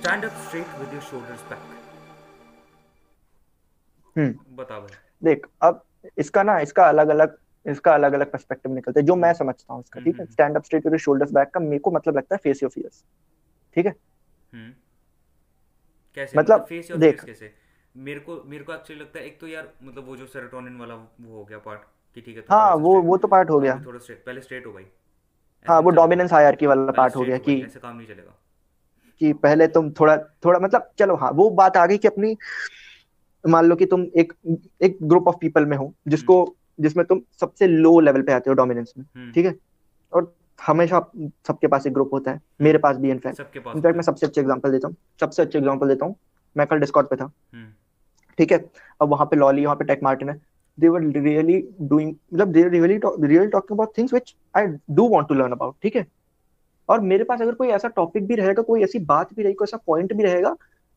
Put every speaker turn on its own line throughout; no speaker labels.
Stand up straight with your shoulders back.
हम्म।
बता भाई
देख अब इसका ना इसका अलग अलग इसका अलग अलग पर्सपेक्टिव निकलता है जो मैं समझता हूँ इसका ठीक है?
हम्म।
Stand up straight with shoulders back का मेरे को मतलब लगता है फेस योर फियर्स ठीक है?
हम्म। कैसे?
मतलब,
फेस
देख।
फेस कैसे? मेरे को मेरे को एक्चुअली लगता है एक तो यार मतलब वो जो सेरोटोनिन वाला वो हो गया पार्ट कि ठीक है तो
हाँ वो वो तो पार्ट हो गया।
थोड़ा straight- पहले स्ट्रेट हो भाई।
हाँ वो। डोमिनेंस हायरार्की वाला पार्ट हो गया कि
ऐसे काम नहीं चलेगा।
कि पहले तुम थोड़ा थोड़ा मतलब चलो हाँ वो बात आ गई कि अपनी मान लो कि तुम एक एक ग्रुप ऑफ़ पीपल में हो जिसको जिसमें तुम सबसे लो लेवल पे आते हो डोमिनेंस में
हम्म,
ठीक है? और हमेशा सबके पास एक ग्रुप होता है मेरे पास भी इनफैक्ट इनफैक्ट मैं सबसे अच्छे एग्जांपल देता हूँ सबसे अच्छे एग्जांपल देता हूँ मैं कल डिस्कॉर्ड पे था
हम्म,
ठीक है? अब वहाँ पे लॉली वहाँ पे टेक मार्टिन है दे वर रियली डूइंग मतलब they really really talking about things which I do want to learn about ठीक है? और मेरे पास अगर कोई ऐसा टॉपिक भी रहेगा कोई ऐसी बात भी रहेगी कोई ऐसा पॉइंट भी रहेगा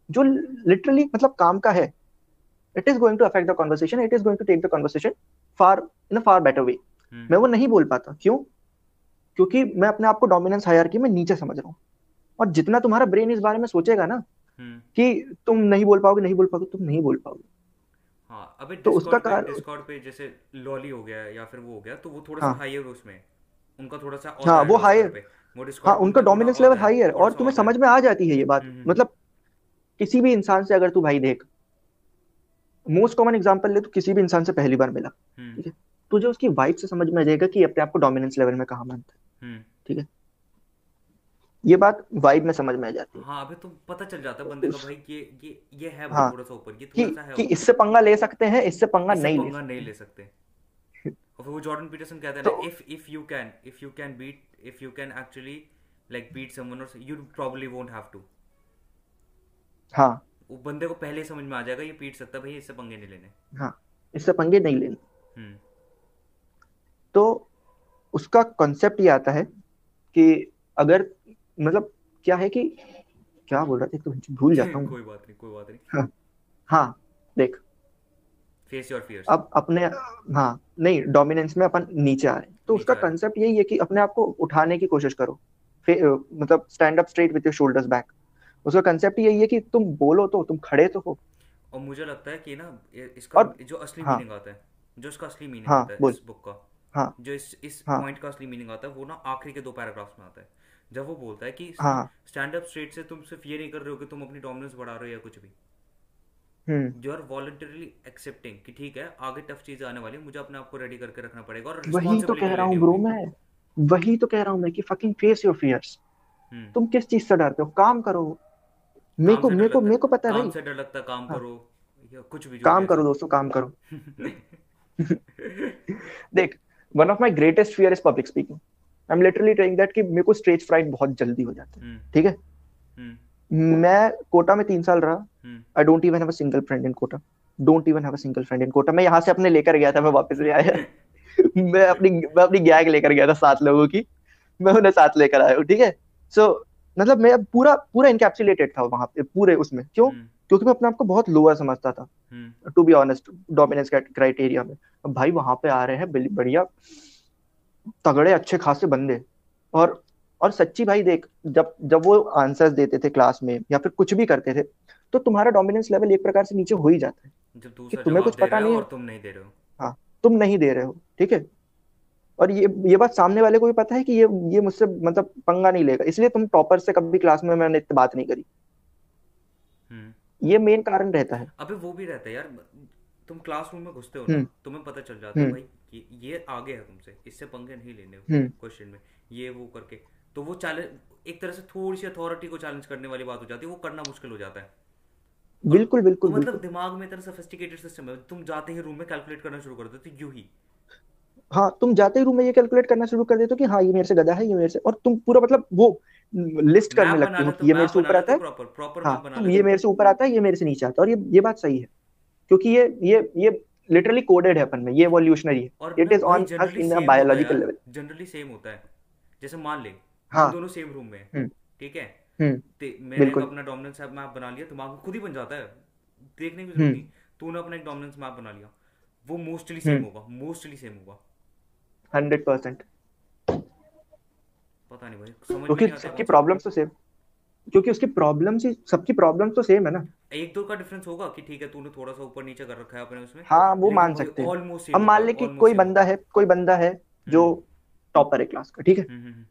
जो लिटरली मतलब काम का है it is going to affect the conversation it is going to take the conversation far in far better way मैं वो नहीं बोल पाता क्यों? क्योंकि मैं अपने आप को डोमिनेंस हायरार्की में नीचे समझ रहा हूँ। और जितना तुम्हारा ब्रेन इस बारे में सोचेगा ना
हम्म,
कि तुम नहीं बोल पाओगे नहीं बोल पाओगे तुम नहीं बोल पाओगे।
हाँ अबे
तो उसका कारण-
डिस्कॉर्ड पे जैसे लॉली हो गया या फिर वो हो गया तो वो थोड़ा
हाँ।
सा हाई है उसमें। उनका थोड़ा सा और
हाँ, वो
है। वो
हाँ उनका डोमिनेंस लेवल
है,
हाई है।
थोड़ा
और तुम्हें समझ
है।
में आ जाती है ये बात।
हम्म, हम्म,
मतलब किसी भी इंसान से अगर तू भाई देख मोस्ट कॉमन एग्जांपल ले तो किसी भी इंसान से पहली बार मिला
हम्म,
ठीक है? तुझे उसकी वाइफ से समझ में आ जाएगा कि अपने आप को डोमिनेंस लेवल में कहाँ मानता है
हम्म,
ये बात वाइब में समझ में आ जाती है।
हाँ अबे तो पता चल जाता है बंदे का भाई ये ये ये है
हाँ,
थोड़ा सा ऊपर ये
कि
थोड़ा सा है
कि। इससे पंगा ले सकते हैं इससे पंगा
इससे
नहीं ले
पंगा
सकते
नहीं ले सकते। और फिर वो जॉर्डन पीटरसन कहता है ना if if you can if you can beat if you can actually like beat someone और you probably won't have to
हाँ।
वो बंदे को पहले समझ में आ जाएगा ये पीट सकता भाई इससे पंगे नहीं लेने।
हाँ इससे पंगे नहीं लेने।
हम्म।
तो उसका कॉन्सेप्ट ये आता है कि अगर मतलब क्या है कि क्या बोल रहा था? तो भूल जाता हूँ।
कोई बात नहीं कोई बात नहीं।
हाँ देख।
फेस योर फियर्स
अब अपने हाँ नहीं डोमिनेंस में अपन नीचे आ रहे हैं। तो उसका
हैं।
कंसेप्ट यही है कि अपने आप को उठाने की कोशिश करो। मतलब stand up straight with your shoulders back उसका कंसेप्ट यही है कि तुम बोलो तो तुम खड़े तो हो।
और मुझे लगता है कि ना इसका
और-
जो असली
हाँ।
मीनिंग आता है जो इसका असली मीनिंग
हाँ,
आता है इस बुक का
हाँ।
जो इस इस
हाँ।
पॉइंट का असली मीनिंग आता है वो ना आखिरी के दो पैराग्राफ्स में आता है। जब वो बोलता है कि
हाँ।
स्टैंड अप स्ट्रेट से तुम सिर्फ़ ये नहीं कर रहे हो कि तुम अपनी डोमिनेंस बढ़ा रहे हो या कुछ भी। यू आर वॉलंटरली एक्सेप्टिंग कि ठीक है आगे टफ चीज़ें आने वाली है, मुझे अपने आप को रेडी करके रखना पड़ेगा और
वही तो कह रहा हूँ ब्रो। मैं। वही तो कह रहा हूँ मैं कि फकिंग फेस योर फियर्स तुम किस चीज़ से डरते हो? काम करो। मेरे को मेरे को मेरे को पता है
काम से डर लगता काम
हाँ।
करो या कुछ भी जो
काम करो दोस्तों काम करो। देख one of my greatest fear is public speaking I am literally telling that कि मेरे को स्टेज फ्राइट बहुत जल्दी हो जाता है।
हम्म,
ठीक है?
हम्म,
मैं कोटा में तीन साल रहा। I don't even have a single friend in Kota. Don't even have a single friend in Kota. मैं यहाँ से अपने लेकर गया था मैं वापस नहीं आया। मैं अपनी मैं अपनी गैंग लेकर गया था सात लोगों की। मैं उन्हें साथ लेकर आया हूँ ठीक है? सो मतलब मैं पूरा पूरा इनकैप्सुलेटेड था वहाँ पे पूरे उसमें। क्यों?
हम्म,
क्योंकि मैं अपने आप को बहुत लोअर समझता था। To be honest dominance criteria में। भाई वहाँ पे आ रहे हैं बढ़िया। तगड़े अच्छे खासे बंदे। और और सच्ची भाई देख जब जब वो आंसर्स देते थे क्लास में या फिर कुछ भी करते थे तो तुम्हारा डोमिनेंस लेवल एक प्रकार से नीचे हो ही जाता है।
जब दूसरा
तुम्हें कुछ पता
है
नहीं
और तुम नहीं दे रहे हो।
हाँ तुम नहीं दे रहे हो ठीक है? और ये ये बात सामने वाले को भी पता है कि ये ये मुझसे मतलब पंगा नहीं लेगा। इसलिए तुम टॉपर से कभी क्लास में मैंने इतनी बात नहीं करी।
हम्म।
ये मेन कारण रहता है।
अबे वो भी रहता है यार तुम क्लासरूम में घुसते हो ना
हम्म।
तुम्हें पता चल जाता है
हम्म।
भाई। कि ये आगे है तुमसे इससे पंगे नहीं लेने
हम्म।
क्वेश्चन में ये वो करके। तो वो चैलेंज एक तरह से थोड़ी सी अथॉरिटी को चैलेंज करने वाली बात हो जाती है वो करना मुश्किल हो जाता है।
बिल्कुल
तो
बिल्कुल
मतलब
बिल्कुल।
दिमाग में इतना सोफिस्टिकेटेड सिस्टम है तुम जाते ही रूम में कैलकुलेट करना शुरू कर देते हो ही।
हाँ तुम जाते ही रूम में ये कैलकुलेट करना शुरू कर देते हो कि हाँ ये मेरे से गधा है ये मेरे से और तुम पूरा मतलब वो लिस्ट करने लगते हो
ले
कि
तो
ये मेरे से ऊपर आता
तो
है।
प्रॉपर प्रॉपर
हाँ ये
तो
मेरे से ऊपर आता है ये मेरे से नीचे आता है और ये ये बात सही है क्योंकि ये ये ये लिटरली कोडेड है अपन में ये एवोल्यूशनरी है। It is on us in a biological level
generally same होता है जैसे मान ले
हाँ।
दोनों सेम रूम में हैं,
हम्म,
ठीक है?
हम्म।
मैंने एक अपना डोमिनेंस मैप बना लिया दिमाग में खुद ही बन जाता है। देखने की ज़रूरत
हम्म।
नहीं। तूने अपना एक डोमिनेंस मैप बना लिया। वो मोस्टली सेम। होगा मोस्टली सेम होगा।
हंड्रेड परसेंट
पता नहीं भाई समझ
क्योंकि
नहीं आता है
सबकी प्रॉब्लम्स तो सेम क्योंकि उसकी प्रॉब्लम ही सबकी प्रॉब्लम्स तो सेम है ना।
एक दो का डिफरेंस होगा कि ठीक है तूने थोड़ा सा ऊपर नीचे कर रखा है अपने उसमें।
हाँ वो मान सकते हैं। अब मान ले कि कोई बंदा है कोई बंदा है जो
हम्म।
टॉपर है क्लास का ठीक है?
हम्म हम्म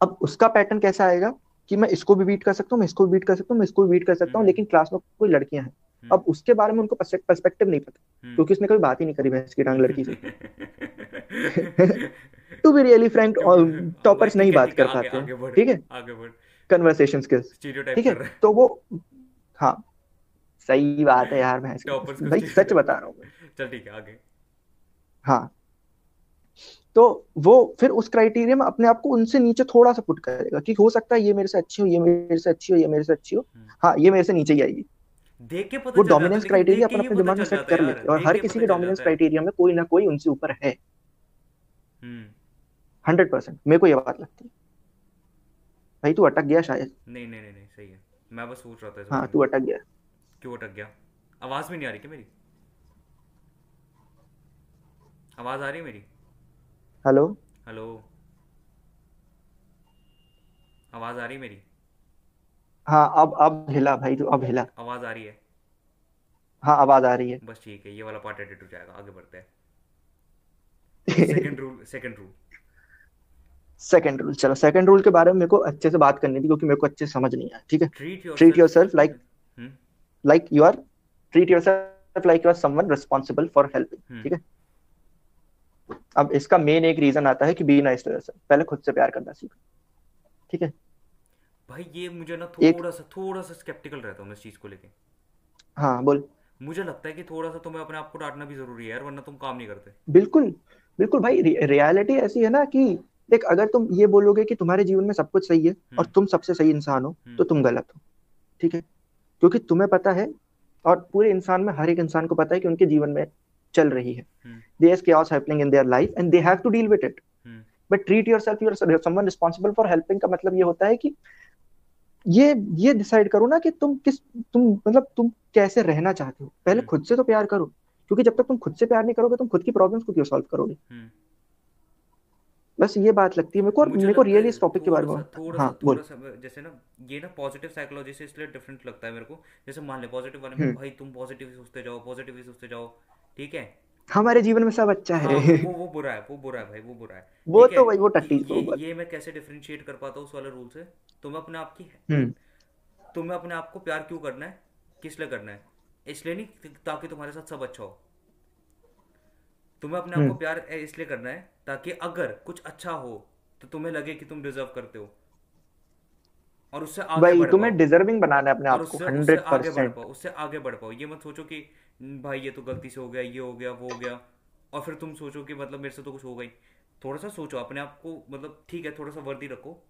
अब उसका पैटर्न कैसा आएगा कि मैं इसको भी बीट कर सकता हूँ मैं इसको भी बीट कर सकता हूँ मैं इसको भी बीट कर सकता हूँ
हम्म।
लेकिन क्लास में कोई लड़कियाँ हैं।
हम्म।
अब उसके बारे में उनको पर्सपेक्टिव नहीं पता
हम्म।
क्योंकि उसने कभी बात ही नहीं करी भैंस की टांग लड़की से।
हम्म
to be really frank toppers नहीं बात कर पाते ठीक है?
आगे बढ़।
कन्वर्सेशन स्किल्स ठीक है? तो वो हाँ। सही बात है यार को। भाई सच बता रहा हूँ
चल ठीक है आगे।
हाँ। तो वो फिर उस क्राइटेरिया में अपने आप को उनसे नीचे थोड़ा सा पुट करेगा कि हो सकता है ये मेरे से अच्छी हो ये मेरे से अच्छी हो ये मेरे से अच्छी हो।
हम्म।
हाँ ये मेरे से नीचे ही आएगी।
देख के पता
वो डोमिनेंस क्राइटेरिया अपन अपने दिमाग में सेट कर लेते हैं और हर किसी के डोमिनेंस क्राइटेरिया में कोई ना कोई उनसे ऊपर है।
हम्म।
हंड्रेड परसेंट मेरे को ये बात लगती है। भाई तू अटक गया शायद।
नहीं नहीं नहीं नहीं सही है। मैं बस सोच रहा था
हाँ तू अटक गया।
क्यों अटक गया? आवाज़ भी नहीं आ रही क्या मेरी? आवाज़ आ रही है मेरी?
हेलो?
हेलो? आवाज़ आ रही है मेरी?
हाँ अब अब हिला भाई तू अब हिला।
आवाज़ आ रही है?
हाँ आवाज़ आ रही है।
बस ठीक है ये वाला पार्ट एडिट हो जाएगा आगे बढ़ते हैं। Second rule second rule
second rule चलो सेकंड रूल के बारे में मेरे को अच्छे से बात करनी थी क्योंकि मेरे को अच्छे से समझ नहीं आया ठीक है?
Treat yourself
yourself like like you are treat yourself like you are someone responsible for helping ठीक है? अब इसका मेन एक रीजन आता है कि बी नाइस टू योरसेल्फ पहले खुद से प्यार करना सीखो ठीक है?
भाई ये मुझे ना
एक
थोड़ा सा थोड़ा सा स्केप्टिकल रहता हूँ मैं इस चीज़ को लेके।
हाँ बोल।
मुझे लगता है कि थोड़ा सा तुम्हें अपने आप को डांटना भी ज़रूरी है यार वरना तुम काम नहीं करते।
बिल्कुल बिल्कुल भाई रियलिटी ऐसी है ना कि देख अगर तुम ये बोलोगे कि तुम्हारे जीवन में सब कुछ सही है और
हम्म।
तुम सबसे सही इंसान हो तो
हम्म
तुम गलत हो ठीक है? क्योंकि तुम्हें पता है और पूरे इंसान में हर एक इंसान को पता है कि उनके जीवन में चल रही है। There is happening in their life and they have to deal with it but treat yourself you are someone responsible for helping का मतलब ये होता है कि ये ये डिसाइड करो ना कि तुम किस तुम मतलब तुम कैसे रहना चाहते हो। पहले
हम्म।
खुद से तो प्यार करो क्योंकि जब तक तुम खुद से प्यार नहीं करोगे तुम खुद की प्रॉब्लम्स को क्यों सॉल्व करोगे? बस ये बात लगती है मेरे को और मेरे को रियली इस टॉपिक के बारे में हाँ बोल।
जैसे ना ये ना पॉजिटिव साइकोलॉजी से इसलिए डिफरेंट लगता है मेरे को। जैसे मान ले पॉजिटिव वाले में
हम्म।
भाई तुम पॉजिटिव ही सोचते जाओ पॉजिटिव ही सोचते जाओ ठीक है?
हमारे जीवन में सब अच्छा
हाँ।
है
वो वो बुरा है वो बुरा है भाई वो बुरा है।
वो तो भाई वो टट्टी वो बात
ये मैं कैसे डिफरेंशिएट कर पाता हूँ उस वाले रूल से? तुम्हें अपने आप की
हम्म।
तुम्हें अपने आप को प्यार क्यों करना है? किस लिए करना है? इसलिए नहीं ताकि तुम्हारे साथ सब अच्छा हो। तुम्हें अपने आप को
हम्म।
प्यार इसलिए करना है ताकि अगर कुछ अच्छा हो तो तुम्हें लगे कि तुम डिजर्व करते हो। और उससे आगे
भाई तुम्हें डिजर्विंग बनाना है अपने आप को
उससे उससे
हंड्रेड
आगे बढ़
परसेंट
पाओ उससे आगे बढ़ पाओ। ये मत सोचो कि "हम्म, भाई ये तो गलती से हो गया ये हो गया वो हो गया। और फिर तुम सोचो कि मतलब मेरे से तो कुछ ही। थोड़ा सा सोचो अपने आप को मतलब ठीक है थोड़ा सा वर्दी रखो।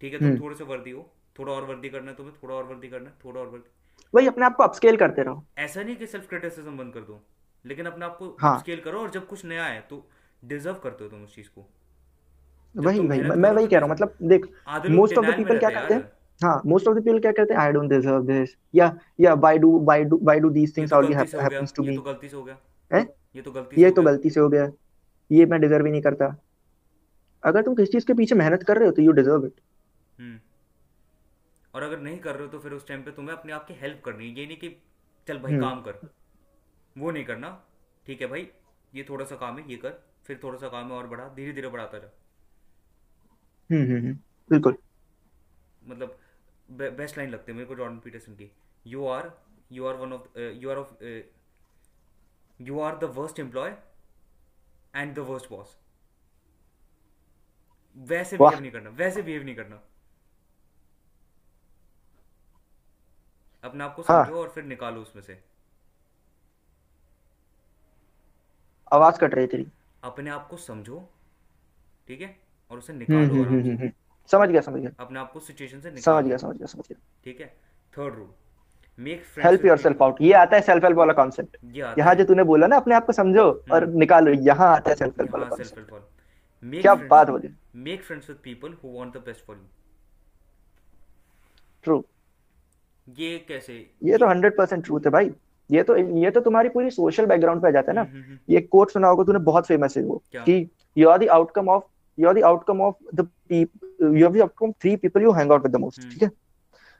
ठीक है तुम
हम्म।
थोड़े से वर्दी हो थोड़ा और वर्दी करना है तुम्हें थोड़ा और वर्दी करना है थोड़ा और वर्दी।
वही अपने आप को अपस्केल करते रहो।
ऐसा नहीं कि सेल्फ क्रिटिसिज्म बंद कर दो। लेकिन अपने आप को
हाँ।
अपस्केल करो और जब कुछ नया है तो डिजर्व करते हो तुम उस चीज़ को।
वही वही मैं मैं वही
तो
कह रहा हूँ मतलब देख मोस्ट ऑफ़ द
में
पीपल क्या करते हैं? हाँ मोस्ट ऑफ़ द पीपल क्या कहते हैं? आई डोंट डिजर्व दिस या या why do why do why do these things
तो गया।
हैपेंस टू
ये
मी
तो गलती से हो गया।
है?
ये तो गलती
ये तो गलती से हो गया। ये मैं डिजर्व ही नहीं करता। अगर तुम किसी चीज़ के पीछे मेहनत कर रहे हो तो यू डिजर्व इट
और अगर नहीं कर रहे हो तो फिर उस टाइम पे तुम्हें अपने आप की हेल्प करनी है। ये नहीं कि चल भाई
हम्म।
काम कर। वो नहीं करना। ठीक है भाई ये थोड़ा सा काम है ये कर फिर थोड़ा सा काम है और बढ़ा धीरे धीरे बढ़ाता जा।
हम्म हम्म हम्म, बिल्कुल।
मतलब बे, बेस्ट लाइन लगती है मेरे को जॉर्डन पीटरसन की। You are you are one of you are of you are the worst employ and the worst boss वैसे बिहेव नहीं करना वैसे बिहेव नहीं करना। अपने आप को
हाँ।
समझो और फिर निकालो उसमें से।
आवाज़ कट रही तेरी।
अपने आप को समझो ठीक है? और उसे
हम्म
निकालो
हम्म
आराम
हम्म
से।
समझ गया समझ गया।
अपने आप को सिचुएशन से
समझ
निकालो
गया समझ गया समझ गया।
ठीक है? Third rule make friends
help yourself out ये आता है सेल्फ हेल्प वाला कॉन्सेप्ट यहाँ जो तूने बोला ना अपने आप को समझो और निकालो यहाँ आता है सेल्फ हेल्प वाला कॉन्सेप्ट क्या बात बोली।
Make friends with people who want the best for you
true
ये कैसे
ये तो हंड्रेड परसेंट ट्रूथ है भाई। ये तो ये तो तुम्हारी पूरी सोशल बैकग्राउंड पे आ जाता है
हम्म
ना।
हम्म हम्म,
ये कोट सुना होगा तूने बहुत फ़ेमस है वो
क्या?
कि you are the outcome of you are the outcome of the you are the outcome three people you hang out with the most
hmm.
ठीक है?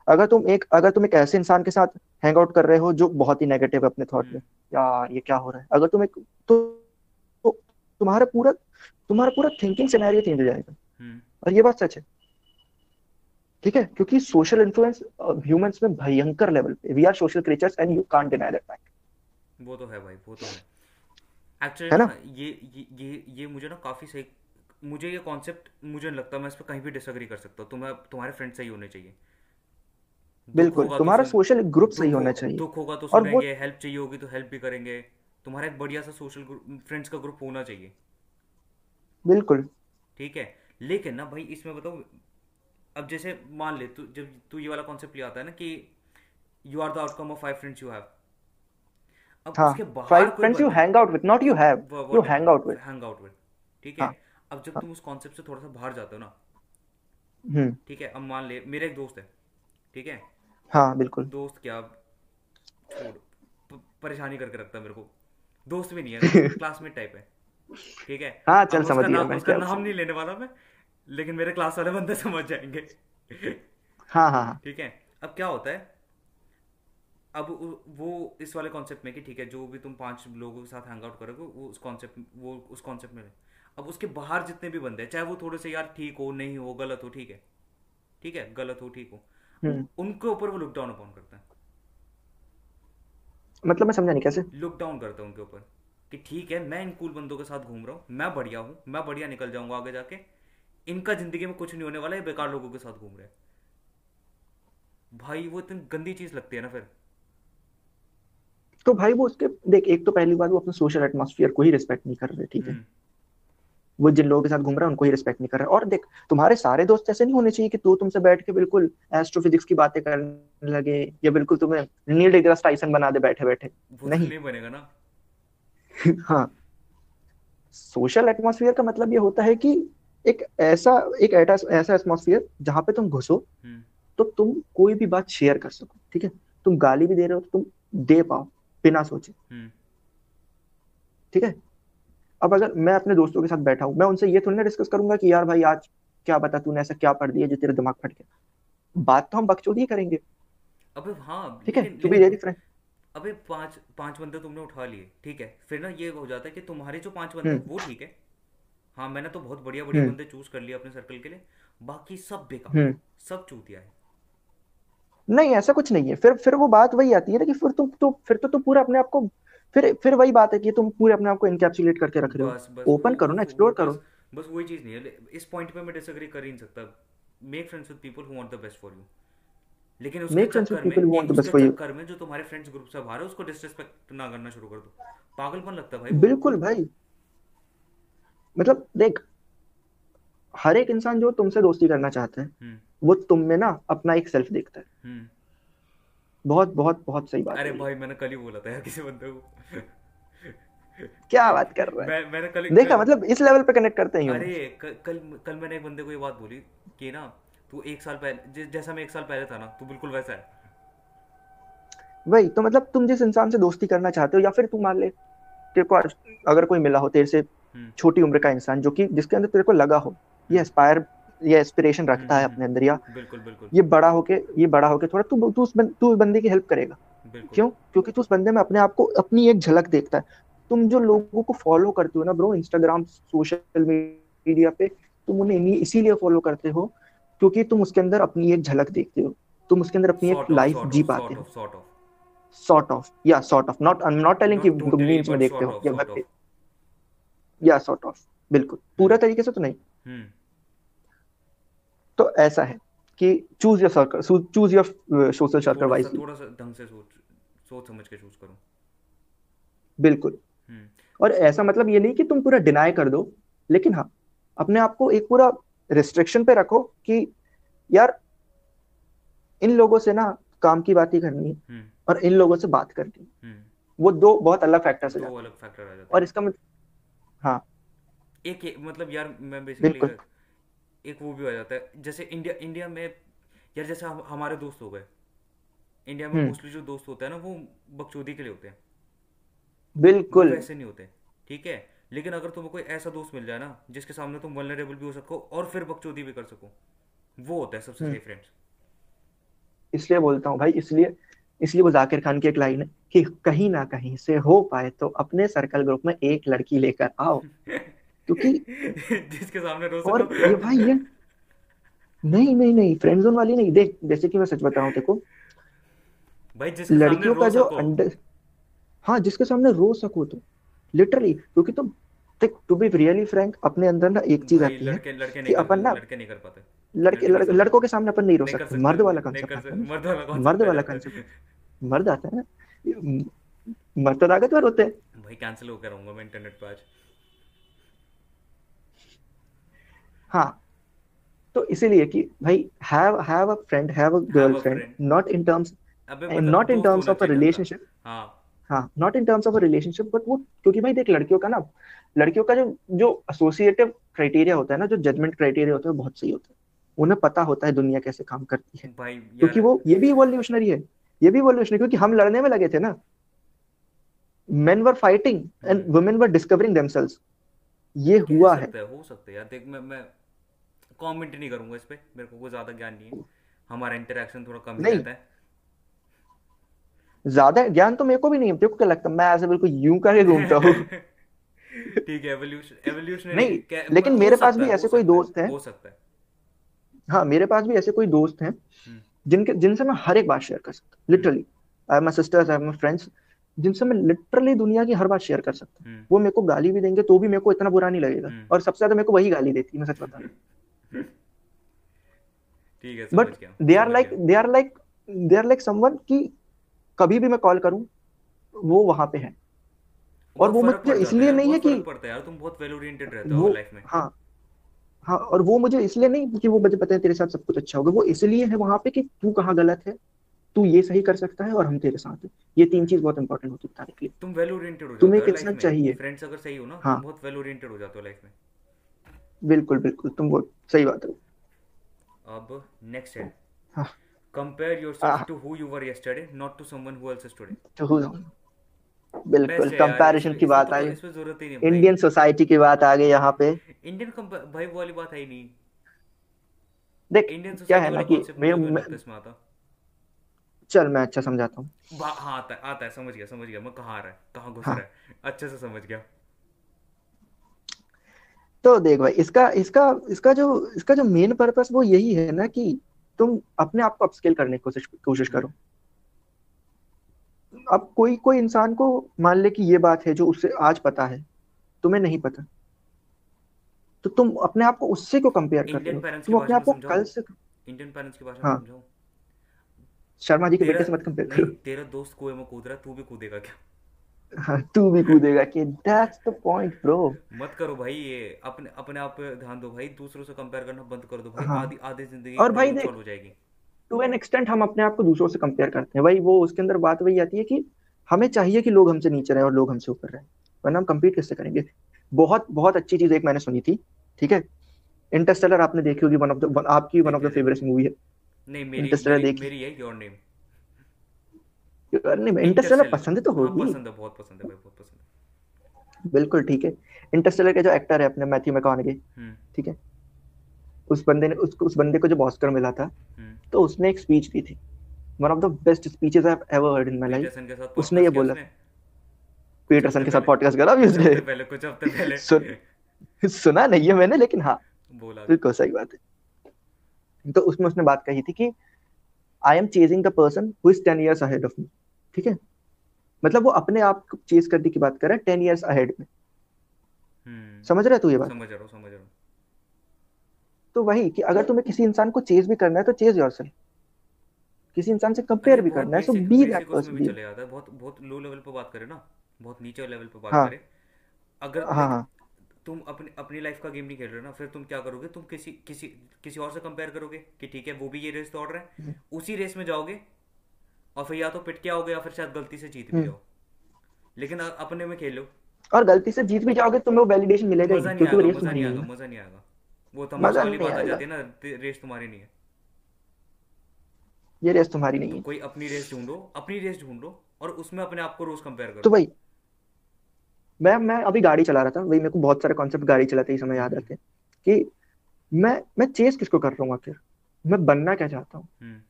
अगर तुम एक अगर तुम एक ऐसे इंसान के साथ हैंग आउट कर रहे हो जो बहुत ही नेगेटिव है अपने थॉट में
हम्म।
यार ये क्या हो रहा है? अगर तुम एक तो, तो तुम्हारा पूरा तुम्हारा पूरा थिंकिंग सिनेरियो चेंज हो जाएगा।
हम्म।
और ये बात सच है। ठीक है? क्योंकि सोशल इन्फ्लुएंस ह्यूमंस में भयंकर लेवल पे we are social creatures and you can't deny that fact
वो तो है भाई वो तो है। एक्चुअली ना? ये ये ये मुझे ना काफ़ी सही मुझे ये कॉन्सेप्ट मुझे नहीं लगता मैं इस पर कहीं भी डिसएग्री कर सकता हूँ। तुम्हें तुम्हारे फ्रेंड सही होने चाहिए।
बिल्कुल
तो
तुम्हारा सोशल ग्रुप सही होना चाहिए।
दुख होगा तो सुनेंगे हेल्प चाहिए होगी तो हेल्प भी करेंगे। तुम्हारा एक बढ़िया सा सोशल फ्रेंड्स का ग्रुप होना चाहिए।
बिल्कुल।
ठीक है? लेकिन ना भाई इसमें बताओ अब जैसे मान ले तू जब तू ये वाला कॉन्सेप्ट ले आता है ना कि you are the outcome of five friends you have अब
हाँ
उसके बाहर
five friends you hang out with not you have you hang out with
hang out with ठीक
हाँ?
है। अब जब तुम उस कॉन्सेप्ट से थोड़ा सा बाहर जाते हो ना
हम्म।
ठीक है? अब मान ले मेरा एक दोस्त है ठीक है?
हाँ बिल्कुल।
दोस्त क्या परेशानी करके रखता है मेरे को। दोस्त भी नहीं है क्लासमेट टाइप है ठीक है?
हाँ चल समझ गया
उसका नाम नहीं लेने वाला मैं। लेकिन मेरे क्लास वाले बंदे समझ जाएँगे।
हाँ हाँ हाँ।
ठीक है? अब क्या होता है? अब वो इस वाले कॉन्सेप्ट में कि ठीक है जो भी तुम पाँच लोगों के साथ हैंग आउट करोगे वो उस कॉन्सेप्ट वो उस कॉन्सेप्ट में अब उसके बाहर जितने भी बंदे हैं चाहे वो थोड़े से यार ठीक हो नहीं हो गलत हो ठीक है। ठीक है? गलत हो ठीक हो।
हम्म।
उनके ऊपर वो लुक डाउन अपॉन करता है।
मतलब मैं समझा नहीं कैसे?
लुक डाउन करता है उनके ऊपर। कि ठीक है मैं इन कूल बंदों के साथ घूम रहा हूँ मैं बढ़िया हूँ मैं बढ़िया निकल जाऊँगा आगे जाके। इनका ज़िंदगी में कुछ नहीं होने वाला है बेकार लोगों के साथ घूम रहे हैं। भाई वो इतनी गंदी चीज़ लगती है ना फिर।
तो भाई वो उसके देख एक तो पहली बात वो अपने सोशल एटमॉस्फेयर को ही रिस्पेक्ट नहीं कर रहे ठीक है?
हम्म।
वो जिन लोगों के साथ घूम रहा है उनको ही रिस्पेक्ट नहीं कर रहा और देख तुम्हारे सारे दोस्त ऐसे नहीं होने चाहिए कि तू तुमसे बैठ के बिल्कुल एस्ट्रोफिजिक्स की बातें करने लगे या बिल्कुल तुम्हें नील डिग्रास टाइसन बना दे बैठे बैठे
तो
नहीं।
नहीं बनेगा ना।
हाँ। सोशल एटमॉस्फेयर का मतलब ये होता है कि एक ऐसा एक ऐसा ऐसा एटमॉस्फेयर जहाँ पे तुम घुसो
हम्म।
तो तुम कोई भी बात शेयर कर सको ठीक है? तुम गाली भी दे रहे हो तो तुम दे पाओ बिना सोचे।
हम्म।
ठीक है? अब अगर मैं अपने दोस्तों के साथ बैठा हूँ मैं उनसे ये थोड़ी ना डिस्कस करूँगा कि यार भाई आज क्या बता तूने ऐसा क्या पढ़ दिया जो तेरा दिमाग फट गया? बात तो हम बकचोदी ही करेंगे।
अबे हाँ
ठीक है? टू बी वेरी फ्रैंक
अबे पाँच पाँच बंदे तुमने उठा लिए ठीक है? फिर ना ये हो जाता है कि तुम्हारे जो पाँच बंदे
हम्म।
वो ठीक है हाँ मैंने तो बहुत बढ़िया बढ़िया
हम्म।
बंदे चूज़ कर लिए अपने सर्कल के लिए। बाकी सब बेकार।
हम्म।
सब चूतिया है।
नहीं ऐसा कुछ नहीं है। फिर फिर वो बात वही आती है ना कि फिर तुम तो फिर तो तुम पूरे अपने आप को फिर फिर वही बात है कि तुम पूरे अपने आप को इनकैप्सुलेट करके रख रहे हो। ओपन करो ना एक्सप्लोर करो।
बस वही चीज़ नहीं है। इस पॉइंट पे मैं डिसएग्री कर ही नहीं सकता। Make friends with people who want the best for you लेकिन उसके
मेक फ्रेंड्स विद
चक्कर में
want the best for you
चक्कर में जो तुम्हारे फ्रेंड्स ग्रुप से बाहर है उसको डिसरिस्पेक्ट ना करना शुरू कर दो। पागलपन लगता है भाई।
बिल्कुल भाई। मतलब देख हर एक इंसान जो तुमसे दोस्ती करना चाहता है
हम्म।
वो तुम में ना अपना एक सेल्फ देखता है।
हम्म।
बहुत बहुत बहुत सही बात
अरे भाई मैंने कल ही बोला था यार किसी बंदे को।
क्या बात कर रहा है?
मैं मैंने कल
देखा मतलब इस लेवल पे कनेक्ट करते हैं
अरे कल कल मैंने एक बंदे को ये बात बोली कि ना तू एक साल पहले जैसा मैं एक साल पहले था ना तू बिल्कुल वैसा है।
वही तो मतलब तुम जिस इंसान से दोस्ती करना चाहते हो या फिर तू मान ले तेरे को अगर कोई मिला हो तेरे से छोटी उम्र का इंसान जो कि जिसके अंदर तेरे को लगा हो ये
हम्म।
एस्पायर ये एस्पिरेशन
हम्म
रखता है
हम्म।
अपने अंदर या
हम्म, बिल्कुल बिल्कुल।
ये बड़ा होके ये बड़ा होके थोड़ा तू तू उस तू उस बंदे की हेल्प करेगा। क्यों? क्योंकि तू उस बंदे में अपने आप को अपनी एक झलक देखता है। तुम जो लोगों को फॉलो करते हो ना ब्रो इंस्टाग्राम सोशल मीडिया पे तुम उन्हें इसीलिए फॉलो करते हो क्योंकि तुम उसके अंदर अपनी एक झलक देखते हो। तुम उसके अंदर अपनी एक लाइफ जी पाते हो।
सॉर्ट ऑफ़
या sort of not I am not telling कि तुम मीम्स में देखते हो या
सॉर्ट
web पे
ऑफ़
या सॉर्ट ऑफ़ बिल्कुल। पूरा तरीके से तो नहीं।
हम्म।
तो ऐसा है कि choose your circle choose your social circle wisely
थोड़ा सा ढंग से सोच सोच समझ के चूज़ करो।
बिल्कुल।
हम्म।
और ऐसा मतलब ये नहीं कि तुम पूरा डिनाई कर दो लेकिन हाँ अपने आप को एक पूरा रिस्ट्रिक्शन पे रखो कि यार इन लोगों से ना काम की बात ही करनी है
हम्म।
और इन लोगों से बात करनी है।
हम्म।
वो दो बहुत अलग फैक्टर्स हो। जाते हैं। और इसका मतलब हाँ।
एक एक- मतलब यार मैं बेसिकली
बिल्कुल।
एक वो भी हो जाता है। जैसे इंडिया इंडिया में यार जैसे हम, हमारे दोस्त हो गए। इंडिया में
हम्म।
मोस्टली जो दोस्त होते हैं ना वो बकचोदी के लिए होते हैं। वो
बिल्कुल।
वैसे नहीं होते ठीक है? लेकिन अगर तुम्हें कोई ऐसा दोस्त मिल जाए ना जिसके सामने तुम वल्नरेबल भी हो सको और फिर बकचोदी भी कर सको वो होता है सबसे
हम्म।
सही फ्रेंड्स
इसलिए बोलता हूँ भाई इसलिए इसलिए वो जाकिर खान की एक लाइन है कि कहीं ना कहीं से हो पाए तो अपने सर्कल ग्रुप में एक लड़की लेकर आओ। क्योंकि
जिसके सामने रो
और ये भाई ये नहीं नहीं नहीं फ्रेंड जोन वाली नहीं। देख जैसे कि मैं सच बताऊँ देखो।
भाई जिसके
लड़कियों का जो अंडर हाँ जिसके सामने रो सको तो लिटरली क्योंकि तुम देख टू बी रियली फ्रैंक अपने अंदर ना एक चीज़ आती है कि अपन ना
लड़के नहीं कर पाते।
लड़के
लड़के
लड़, लड़कों के सामने अपन नहीं रो सकते। मर्द वाला है
मर्द वाला कौन
मर्द आता है ना मर्द तो ताकतवर होते हैं।
भाई कैंसिल होकर रहूँगा मैं इंटरनेट पे आज।
हाँ तो इसीलिए कि भाई have have a friend have a girlfriend not in terms not in terms of a relationship
हाँ।
हाँ not in terms of a relationship but वो क्योंकि भाई देख लड़कियों का ना लड़कियों का जो जो एसोसिएटिव क्राइटेरिया होता है ना जो जजमेंट क्राइटेरिया होता है बहुत सही होता है। उन्हें पता होता है दुनिया कैसे काम करती है। क्योंकि वो ये भी इवोल्यूशनरी है। ये भी इवोल्यूशनरी क्योंकि हम लड़ने में लगे थे ना। Men were fighting and
hmm.
women were discovering themselves ये हुआ है।
हो सकता है। यार देख मैं मैं कमेंट नहीं करूँगा इस पे। मेरे को कोई ज़्यादा ज्ञान नहीं है। हमारा इंटरेक्शन थोड़ा कम
नहीं।
रहता है।
ज़्यादा ज्ञान तो मेरे को भी नहीं है। तेरे को क्या लगता है? मैं ऐसे बिल्कुल यूँ करके घूमता हूँ।
ठीक है एवोल्यूशन एवोल्यूशनरी
नहीं लेकिन मेरे पास भी ऐसे कोई दोस्त हैं।
हो सकता है।
हाँ मेरे पास भी ऐसे कोई दोस्त हैं
हम्म।
जिनके जिनसे मैं हर एक बात शेयर कर सकता हूँ literally I am sisters I am friends जिनसे मैं लिटरली दुनिया की हर बात शेयर कर सकता हूँ।
हम्म।
वो मेरे को गाली भी देंगे तो भी मेरे को इतना बुरा नहीं लगेगा।
हम्म।
और सबसे ज़्यादा मेरे को वही गाली देती है मैं सच बता रहा हूँ but they are like they are like they are like someone कि कभी भी मैं कॉल करूँ वो वहाँ पे है। और वो मुझे इसलिए नहीं है कि
पड़ता है यार तुम बहुत वेल ओरिएंटेड रहते हो लाइफ में।
हाँ हाँ और वो मुझे इसलिए नहीं कि वो मुझे पता है तेरे साथ सब कुछ अच्छा होगा। वो इसलिए है वहाँ पे कि तू कहाँ गलत है तू ये सही कर सकता है और हम तेरे साथ हैं। ये तीन चीज़ बहुत इंपॉर्टेंट होती है बताने लिए।
तुम वेल ओरिएंटेड हो
तुम्हें
में।
चाहिए?
फ्रेंड्स अगर सही हो ना
हाँ।
बहुत वेल ओरिएंटेड हो जाते हो लाइफ में।
बिल्कुल बिल्कुल। तुम वो सही बात है।
अब नेक्स्ट है। Compare yourself to who you were yesterday not to someone who else is today
तो हो बिल्कुल कंपैरिजन की बात
तो
आई।
इसमें ज़रूरत ही नहीं
इंडियन सोसाइटी की बात आ गई यहाँ पे।
इंडियन भाई वो वाली बात ही नहीं।
देख
इंडियन
क्या है ना कि चल मैं अच्छा समझाता हूँ।
हाँ आता है आता है समझ गया समझ गया मैं कहाँ रहा है कहाँ घुस
हाँ।
रहा है अच्छे से समझ गया।
तो देख भाई इसका इसका इसका जो इसका जो मेन पर्पस वो यही है ना कि तुम अपने आप को अपस्केल करने की कोशिश कोशिश करो। अब कोई कोई इंसान को मान ले कि ये बात है जो उससे आज पता है तुम्हें नहीं पता। तो तुम अपने आप को उससे क्यों कंपेयर कर रहे हो? तुम अपने आप को कल से
इंडियन पेरेंट्स की भाषा में
हाँ। शर्मा जी के बेटे से मत कंपेयर करो।
तेरा दोस्त कुएँ में कूद रहा तू भी कूदेगा क्या?
हाँ तू भी कूदेगा कि दैट्स द पॉइंट ब्रो
मत करो भाई ये अपने अपने आप पे ध्यान दो भाई। दूसरों से कंपेयर करना बंद कर दो भाई।
हाँ।
आधी आधी ज़िंदगी
और भाई देख
हो जाएगी।
टू एन एक्सटेंट हम अपने आप को दूसरों से कंपेयर करते हैं। भाई वो उसके अंदर बात वही आती है कि हमें चाहिए कि लोग हमसे नीचे रहे और लोग हमसे ऊपर रहे वरना हम compete किससे करेंगे? बहुत बहुत अच्छी चीज़ एक मैंने सुनी थी ठीक है? इंटरस्टेलर आपने देखी होगी वन ऑफ़ द आपकी one of the favourite movie है।
नहीं मेरी
इंटरस्टेलर
मेरी
देखी।
मेरी है योर नेम
इंटरस्टेलर पसंद तो
हाँ
होगी।
पसंद है बहुत पसंद है भाई बहुत पसंद
बिल्कुल ठीक है। इंटरस्टेलर के जो एक्टर है अपने मैथ्यू मैकॉनगी
हम्म।
ठीक है? उस बंदे ने उस, उस बंदे को जब ऑस्कर मिला था
हम्म।
तो उसने एक स्पीच दी थी। One of the best speeches I have ever heard in my life उसने ये बोला। पीटरसन के साथ पॉडकास्ट करा अभी उसने।
पहले कुछ हफ़्ते पहले।
सुन सुना नहीं है मैंने लेकिन हाँ।
बोला।
बिल्कुल सही बात है। तो उसमें उसने बात कही थी कि I am chasing the person who is ten years ahead of me ठीक है? मतलब वो अपने आप को चेज करने की बात कर रहा है टेन ईयर्स अहेड में।
हम्म।
समझ रहा है तू ये बात?
समझ रहा हूँ समझ रहा
तो वही कि अगर तुम्हें किसी इंसान को चेज भी करना है तो चेज योरसेल्फ किसी इंसान से कंपेयर भी करना है so be that person be
चले जाता है। बहुत बहुत लो लेवल पे बात करें ना। बहुत नीचे लेवल पे बात
हाँ।
करें। अगर
हाँ हाँ।
तुम अपनी अपनी लाइफ का गेम नहीं खेल रहे ना फिर तुम क्या करोगे? तुम किसी किसी किसी और से कंपेयर करोगे कि ठीक है वो भी ये रेस दौड़ रहे हैं।
हम्म।
उसी रेस में जाओगे और फिर या तो पिट के आओगे या फिर शायद गलती से जीत भी
हम्म।
जाओ। लेकिन अपने में खेलो।
और गलती से जीत भी जाओगे तुम्हें वो वैलिडेशन मिलेगा
मज़ा
नहीं
आएगा मज़ा नहीं आएगा। वो तमाशा
मज़ा
वाली बात आ जाती है ना रेस तुम्हारी नहीं है।
ये रेस तुम्हारी
तो
नहीं है।
कोई अपनी रेस ढूंढो अपनी रेस ढूंढो और उसमें अपने आप को रोज कंपेयर
तो
करो
भाई मैं मैं अभी गाड़ी चला रहा था वही मेरे को बहुत सारे कॉन्सेप्ट गाड़ी चलाते ही समय याद आते हैं कि मैं मैं चेस किसको कर रहा हूँ आखिर? मैं बनना क्या चाहता हूँ?
हम्म।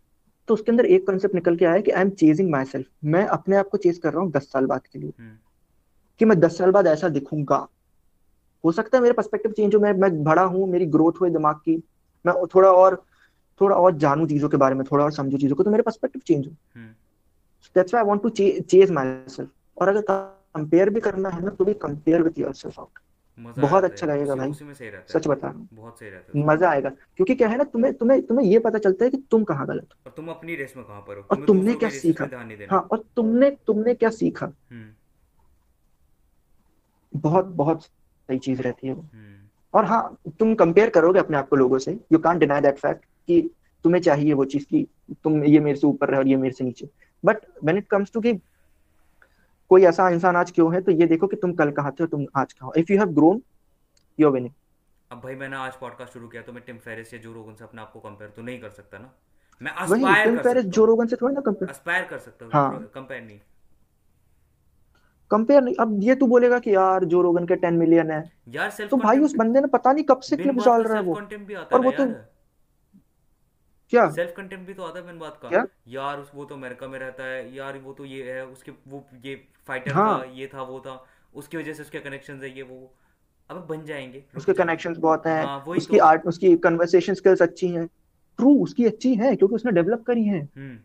तो उसके अंदर एक कॉन्सेप्ट निकल के आया कि I am chasing myself मैं अपने आप को चेज कर रहा हूँ दस साल बाद के लिए।
हम्म।
कि मैं दस साल बाद ऐसा दिखूँगा। हो सकता है मेरा पर्सपेक्टिव चेंज हो मैं मैं बड़ा हूँ मेरी ग्रोथ हुई दिमाग की मैं थोड़ा और थोड़ा और जानू चीज़ों के बारे में थोड़ा और समझू चीज़ों को तो मेरा पर्सपेक्टिव चेंज हो। That's I want to chase myself और अगर कंपेयर भी करना है ना तो भी कंपेयर विद योरसेल्फ आउट बहुत अच्छा लगेगा भाई। सच बता रहा हूँ। मज़ा आएगा। क्योंकि क्या है ना तुम्हें तुम्हें तुम्हें ये पता चलता है कि तुम कहाँ गलत हो।
और तुम अपनी रेस में कहाँ पर हो।
और तुमने क्या सीखा। हाँ और तुमने तुमने क्या सीखा।
हम्म।
बहुत बहुत सही चीज़ रहती है
हम्म।
और हाँ तुम कंपेयर करोगे अपने आप को लोगों से। You can't deny that fact कि तुम्हें चाहिए वो चीज़ की तुम ये मेरे से ऊपर रहे और ये मेरे से नीचे। But when it comes to कि कोई ऐसा इंसान आज क्यों है तो ये देखो कि तुम कल कहाँ थे और तुम आज कहाँ if you have grown you are winning
अब भाई मैंने आज पॉडकास्ट शुरू किया तो मैं टिम फेरिस या जो रोगन से अपने आप को कंपेयर तो नहीं कर सकता ना। मैं
वही
अस्पायर कर सकता
जो
हूँ।
रोगन से थोड़ी ना कंपेयर
अस्पायर कर सकता हूँ
हाँ।
कंपेयर नहीं।
कंपेयर नहीं अब ये तू बोलेगा कि यार जो रोगन के टेन मिलियन है।
यार सेल्फ
तो भाई उस बंदे ने पता नहीं कब से
बात
डाल रहा है वो। और वो तो क्या?
सेल्फ कंटेम्प्ट भी तो आता है बिन बात का
क्या?
यार उस वो तो अमेरिका में रहता है। यार वो तो ये है उसके वो ये फाइटर
हाँ।
था ये था वो था। उसकी वजह से उसके कनेक्शन है ये वो अबे बन जाएँगे
उसके कनेक्शंस बहुत हैं।
हाँ
उसकी
तो।
आर्ट उसकी कन्वर्सेशन स्किल्स अच्छी हैं। ट्रू उसकी अच्छी है क्योंकि उसने डेवलप करी है।
हम्म।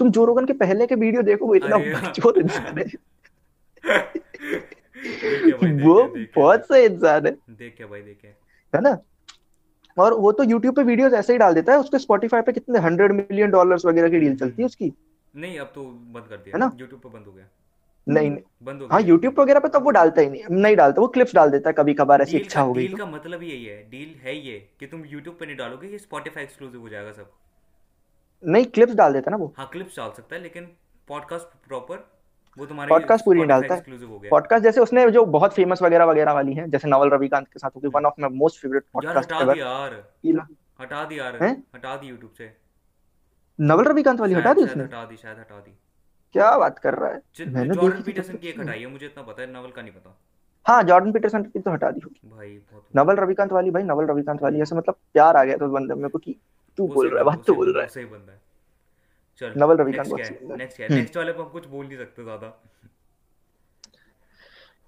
तुम जो रोगन के पहले के वीडियो देखो वो इतना वो बहुत सही इंसान है।
देख क्या भाई देख
है ना? और वो तो यूट्यूब पे वीडियोस ऐसे ही डाल देता है उसके स्पॉटिफाई पे कितने हंड्रेड मिलियन डॉलर्स वगैरह की डील चलती है उसकी।
नहीं अब तो बंद कर दिया।
है ना?
यूट्यूब पे बंद हो गया।
नहीं नहीं।
बंद हो
हाँ
गया।
यूट्यूब
यूट्यूब
वगैरह पे तो वो डालता ही नहीं नहीं डालता वो क्लिप्स डाल देता है कभी कभार ऐसी इच्छा हो गई
डील
तो।
का मतलब यही है डील है ये कि तुम यूट्यूब पे नहीं डालोगे ये स्पॉटिफाई एक्सक्लूसिव हो जाएगा सब।
नहीं क्लिप्स डाल देता ना वो।
हाँ क्लिप्स डाल सकता है लेकिन पॉडकास्ट प्रॉपर वो तुम्हारे
पॉडकास्ट पूरी नहीं डालता। है पॉडकास्ट जैसे उसने जो बहुत फ़ेमस वगैरह वगैरह वाली हैं जैसे नवल रविकांत के साथ होगी one of my most favourite podcast
हटा
एवर
दी यार। हटा दी यार। हटा दी यूट्यूब से।
नवल रविकांत वाली हटा दी उसने?
हटा दी शायद हटा दी।
क्या बात कर रहा है? मैंने
जॉर्डन पीटरसन की एक हटाई है मुझे इतना पता है नवल का नहीं पता।
हाँ जॉर्डन पीटरसन की तो हटा दी होगी।
भाई
नवल रविकांत वाली भाई नवल रविकांत वाली ऐसे मतलब प्यार आ गया था उस बंदे में मेरे को कि तू बोल रहा है बात तो बोल रहा है।
सही बंदा है। चल
नवल रविकांत
नेक्स्ट क्या है
बंदा
नेक्स्ट क्या है?
हम्म।
नेक्स्ट वाले पे हम कुछ बोल नहीं सकते ज़्यादा।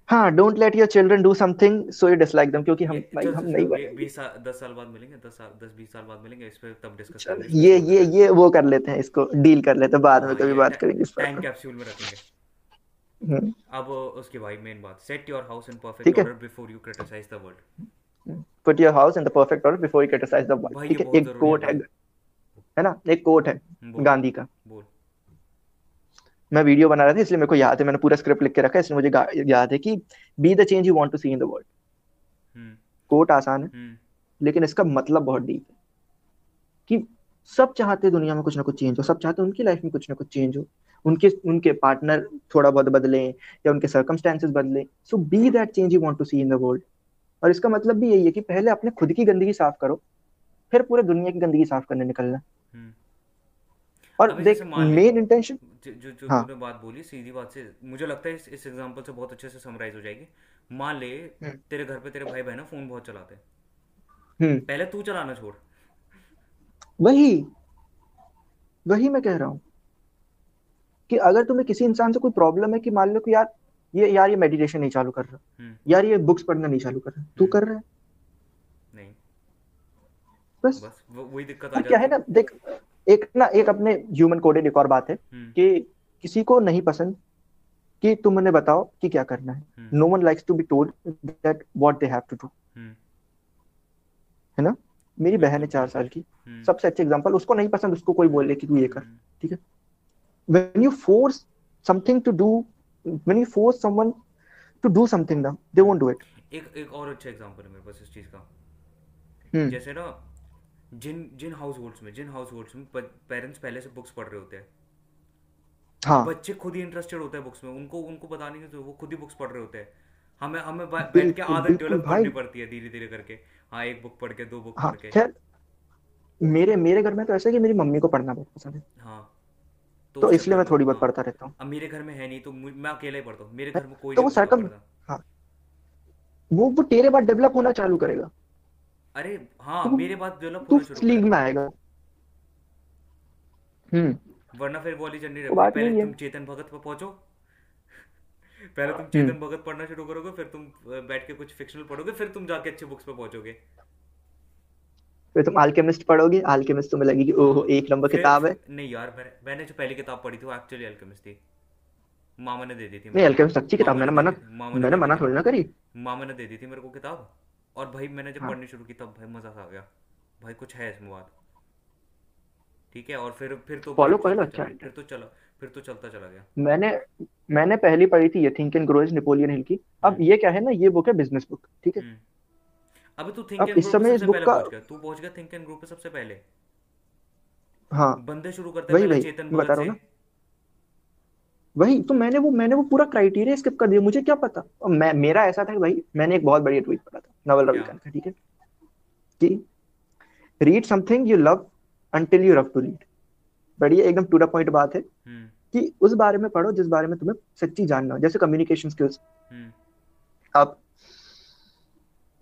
हाँ don't let your children do something so you dislike them क्योंकि हम भाई हम नहीं
चल बी-
बनेंगे
बीस साल दस साल बाद मिलेंगे दस साल दस बीस साल बाद मिलेंगे इस पे तब डिस्कस करेंगे
ये ये ये वो कर लेते हैं इसको डील कर लेते हैं बाद में
हाँ
कभी बात करेंगे इस
टाइम कैप्सूल में। रखेंगे।
हम्म,
अब उसके भाई मेन बात set your house in perfect order before you criticise the world
put your house in the perfect order before you criticise the world ठीक है एक कोट है है ना? एक कोट है गांधी का। मैं वीडियो बना रहा था इसलिए मेरे को याद है मैंने पूरा स्क्रिप्ट लिख के रखा है इसलिए मुझे याद है कि be the change you want to see in the world quote आसान है
हम्म।
लेकिन इसका मतलब बहुत डीप है कि सब चाहते हैं दुनिया में कुछ ना कुछ चेंज हो सब चाहते हैं उनकी लाइफ में कुछ ना कुछ चेंज हो उनके उनके पार्टनर थोड़ा बहुत बदले या उनके सर्कमस्टेंसेस बदले। So be that change you want to see in the world और इसका मतलब भी यही है कि पहले अपने खुद की गंदगी साफ़ करो फिर पूरे दुनिया की गंदगी साफ़ करने निकलना। और देख
मान
इंटेंशन
जो जो
हाँ।
तूने बात बोली सीधी बात से मुझे लगता है इस इस एग्जांपल से बहुत अच्छे से समराइज हो जाएगी। मान ले
हम्म।
तेरे घर पे तेरे भाई बहन फ़ोन बहुत चलाते हैं।
हम्म,
पहले तू चलाना छोड़।
वही वही मैं कह रहा हूँ कि अगर तुम्हें किसी इंसान से कोई प्रॉब्लम है कि मान लो कि यार ये यार ये मेडिटेशन नहीं चालू कर रहा।
हम्म।
यार ये बुक्स पढ़ना नहीं चालू कर रहा। तू कर रहा है। बस
बस वही दिक्कत आ
क्या है ना देख एक ना एक अपने ह्यूमन कोडेड एक और बात है
हम्म।
कि किसी को नहीं पसंद कि तुम उन्हें बताओ कि क्या करना है। No one likes to be told that what they have to do है ना? मेरी बहन है चार साल की।
हम्म।
सबसे अच्छे एग्जांपल उसको नहीं पसंद उसको कोई बोले कि तू ये कर
हम्म।
ठीक है? When you force something to do when you force someone to do something now they won't do it
एक एक और अच्छा एग्जांपल है मेरे पास इस चीज़ का। जैसे ना जिन जिन हाउस होल्ड्स में जिन हाउस होल्ड्स में पेरेंट्स पहले से बुक्स पढ़ रहे होते हैं।
हाँ।
बच्चे खुद ही इंटरेस्टेड होते हैं बुक्स में। उनको उनको बताने की ज़रूरत वो खुद ही बुक्स पढ़ रहे होते हैं। हमें हमें बैठ के आदत डेवलप करनी पड़ती है धीरे धीरे करके। हाँ एक बुक पढ़ के दो बुक
हाँ
पढ़ के।
मेरे मेरे घर में तो ऐसा है कि मेरी मम्मी को पढ़ना बहुत पसंद है।
हाँ तो
तो इसलिए मैं थोड़ी बहुत पढ़ता रहता हूँ।
अब मेरे घर में है नहीं तो मैं अकेला ही पढ़ता हूँ। मेरे घर में कोई
तो
नहीं
वो सरकम हाँ। वो वो तेरे बाद डेवलप होना चालू करेगा।
अरे हाँ
तो
मेरे बाद डेवलप
तू
होना शुरू
उस लीग में आएगा। हम्म।
वरना फिर वो वाली रहे
तो बात
पहले तुम चेतन भगत पर पहुंचो। पहले तुम
हम्म।
चेतन भगत पढ़ना शुरू करोगे फिर तुम बैठ के कुछ फिक्शनल पढ़ोगे फिर तुम जाके अच्छी बुक्स पे पहुंचोगे।
फिर तुम अल्केमिस्ट पढ़ोगे अल्केमिस्ट तुम्हें लगेगी ओहो एक नंबर
फिर
किताब है।
नहीं यार मैंने मैंने जो पहली किताब पढ़ी थी वो एक्चुअली अल्केमिस्ट थी। मामा ने दे दी थी
नहीं अल्केमिस्ट अच्छी किताब
मामा
मैंने मना मैंने मना थोड़ी ना करी।
मामा ने दे दी थी मेरे को किताब। और भाई मैंने जब
हाँ।
पढ़नी शुरू की तब भाई मज़ा आ गया। भाई कुछ है इसमें बात। ठीक है और फिर फिर तो
पॉलो कोएल्हो
चलता
अच्छा
फिर तो चला फिर तो चलता चला गया।
मैंने मैंने पहली पढ़ी थी ये think and grow rich Napoleon Hill की। अब
हम्म।
ये क्या है ना ये बुक है बिज़नेस बुक ठीक है?
हम्म। अबे तू थिंक एंड
इस
ग्रो
इस
सबसे
बुक
पहले
का
पहुँच गया। तू पहुँच गया थिंक एंड ग्रो पे सबसे पहले।
हाँ।
बंदे शुरू करते
वही
पहले चेतन
बता
भगत
रहा
से।
हूँ ना। वही तो मैंने वो मैंने वो पूरा क्राइटेरिया स्किप कर दिया मुझे क्या पता? मैं मेरा ऐसा था कि भाई मैंने एक बहुत बढ़िया ट्वीट पढ़ा था। नवल रविकांत का ठीक है? कि read something you love until you love to read बढ़िया एकदम टू द पॉइंट बात है
हम्म।
कि उस बारे में पढ़ो जिस बारे में तुम्हें सच्ची जानना हो जैसे कम्युनिकेशन स्किल्स
हम्म।
अब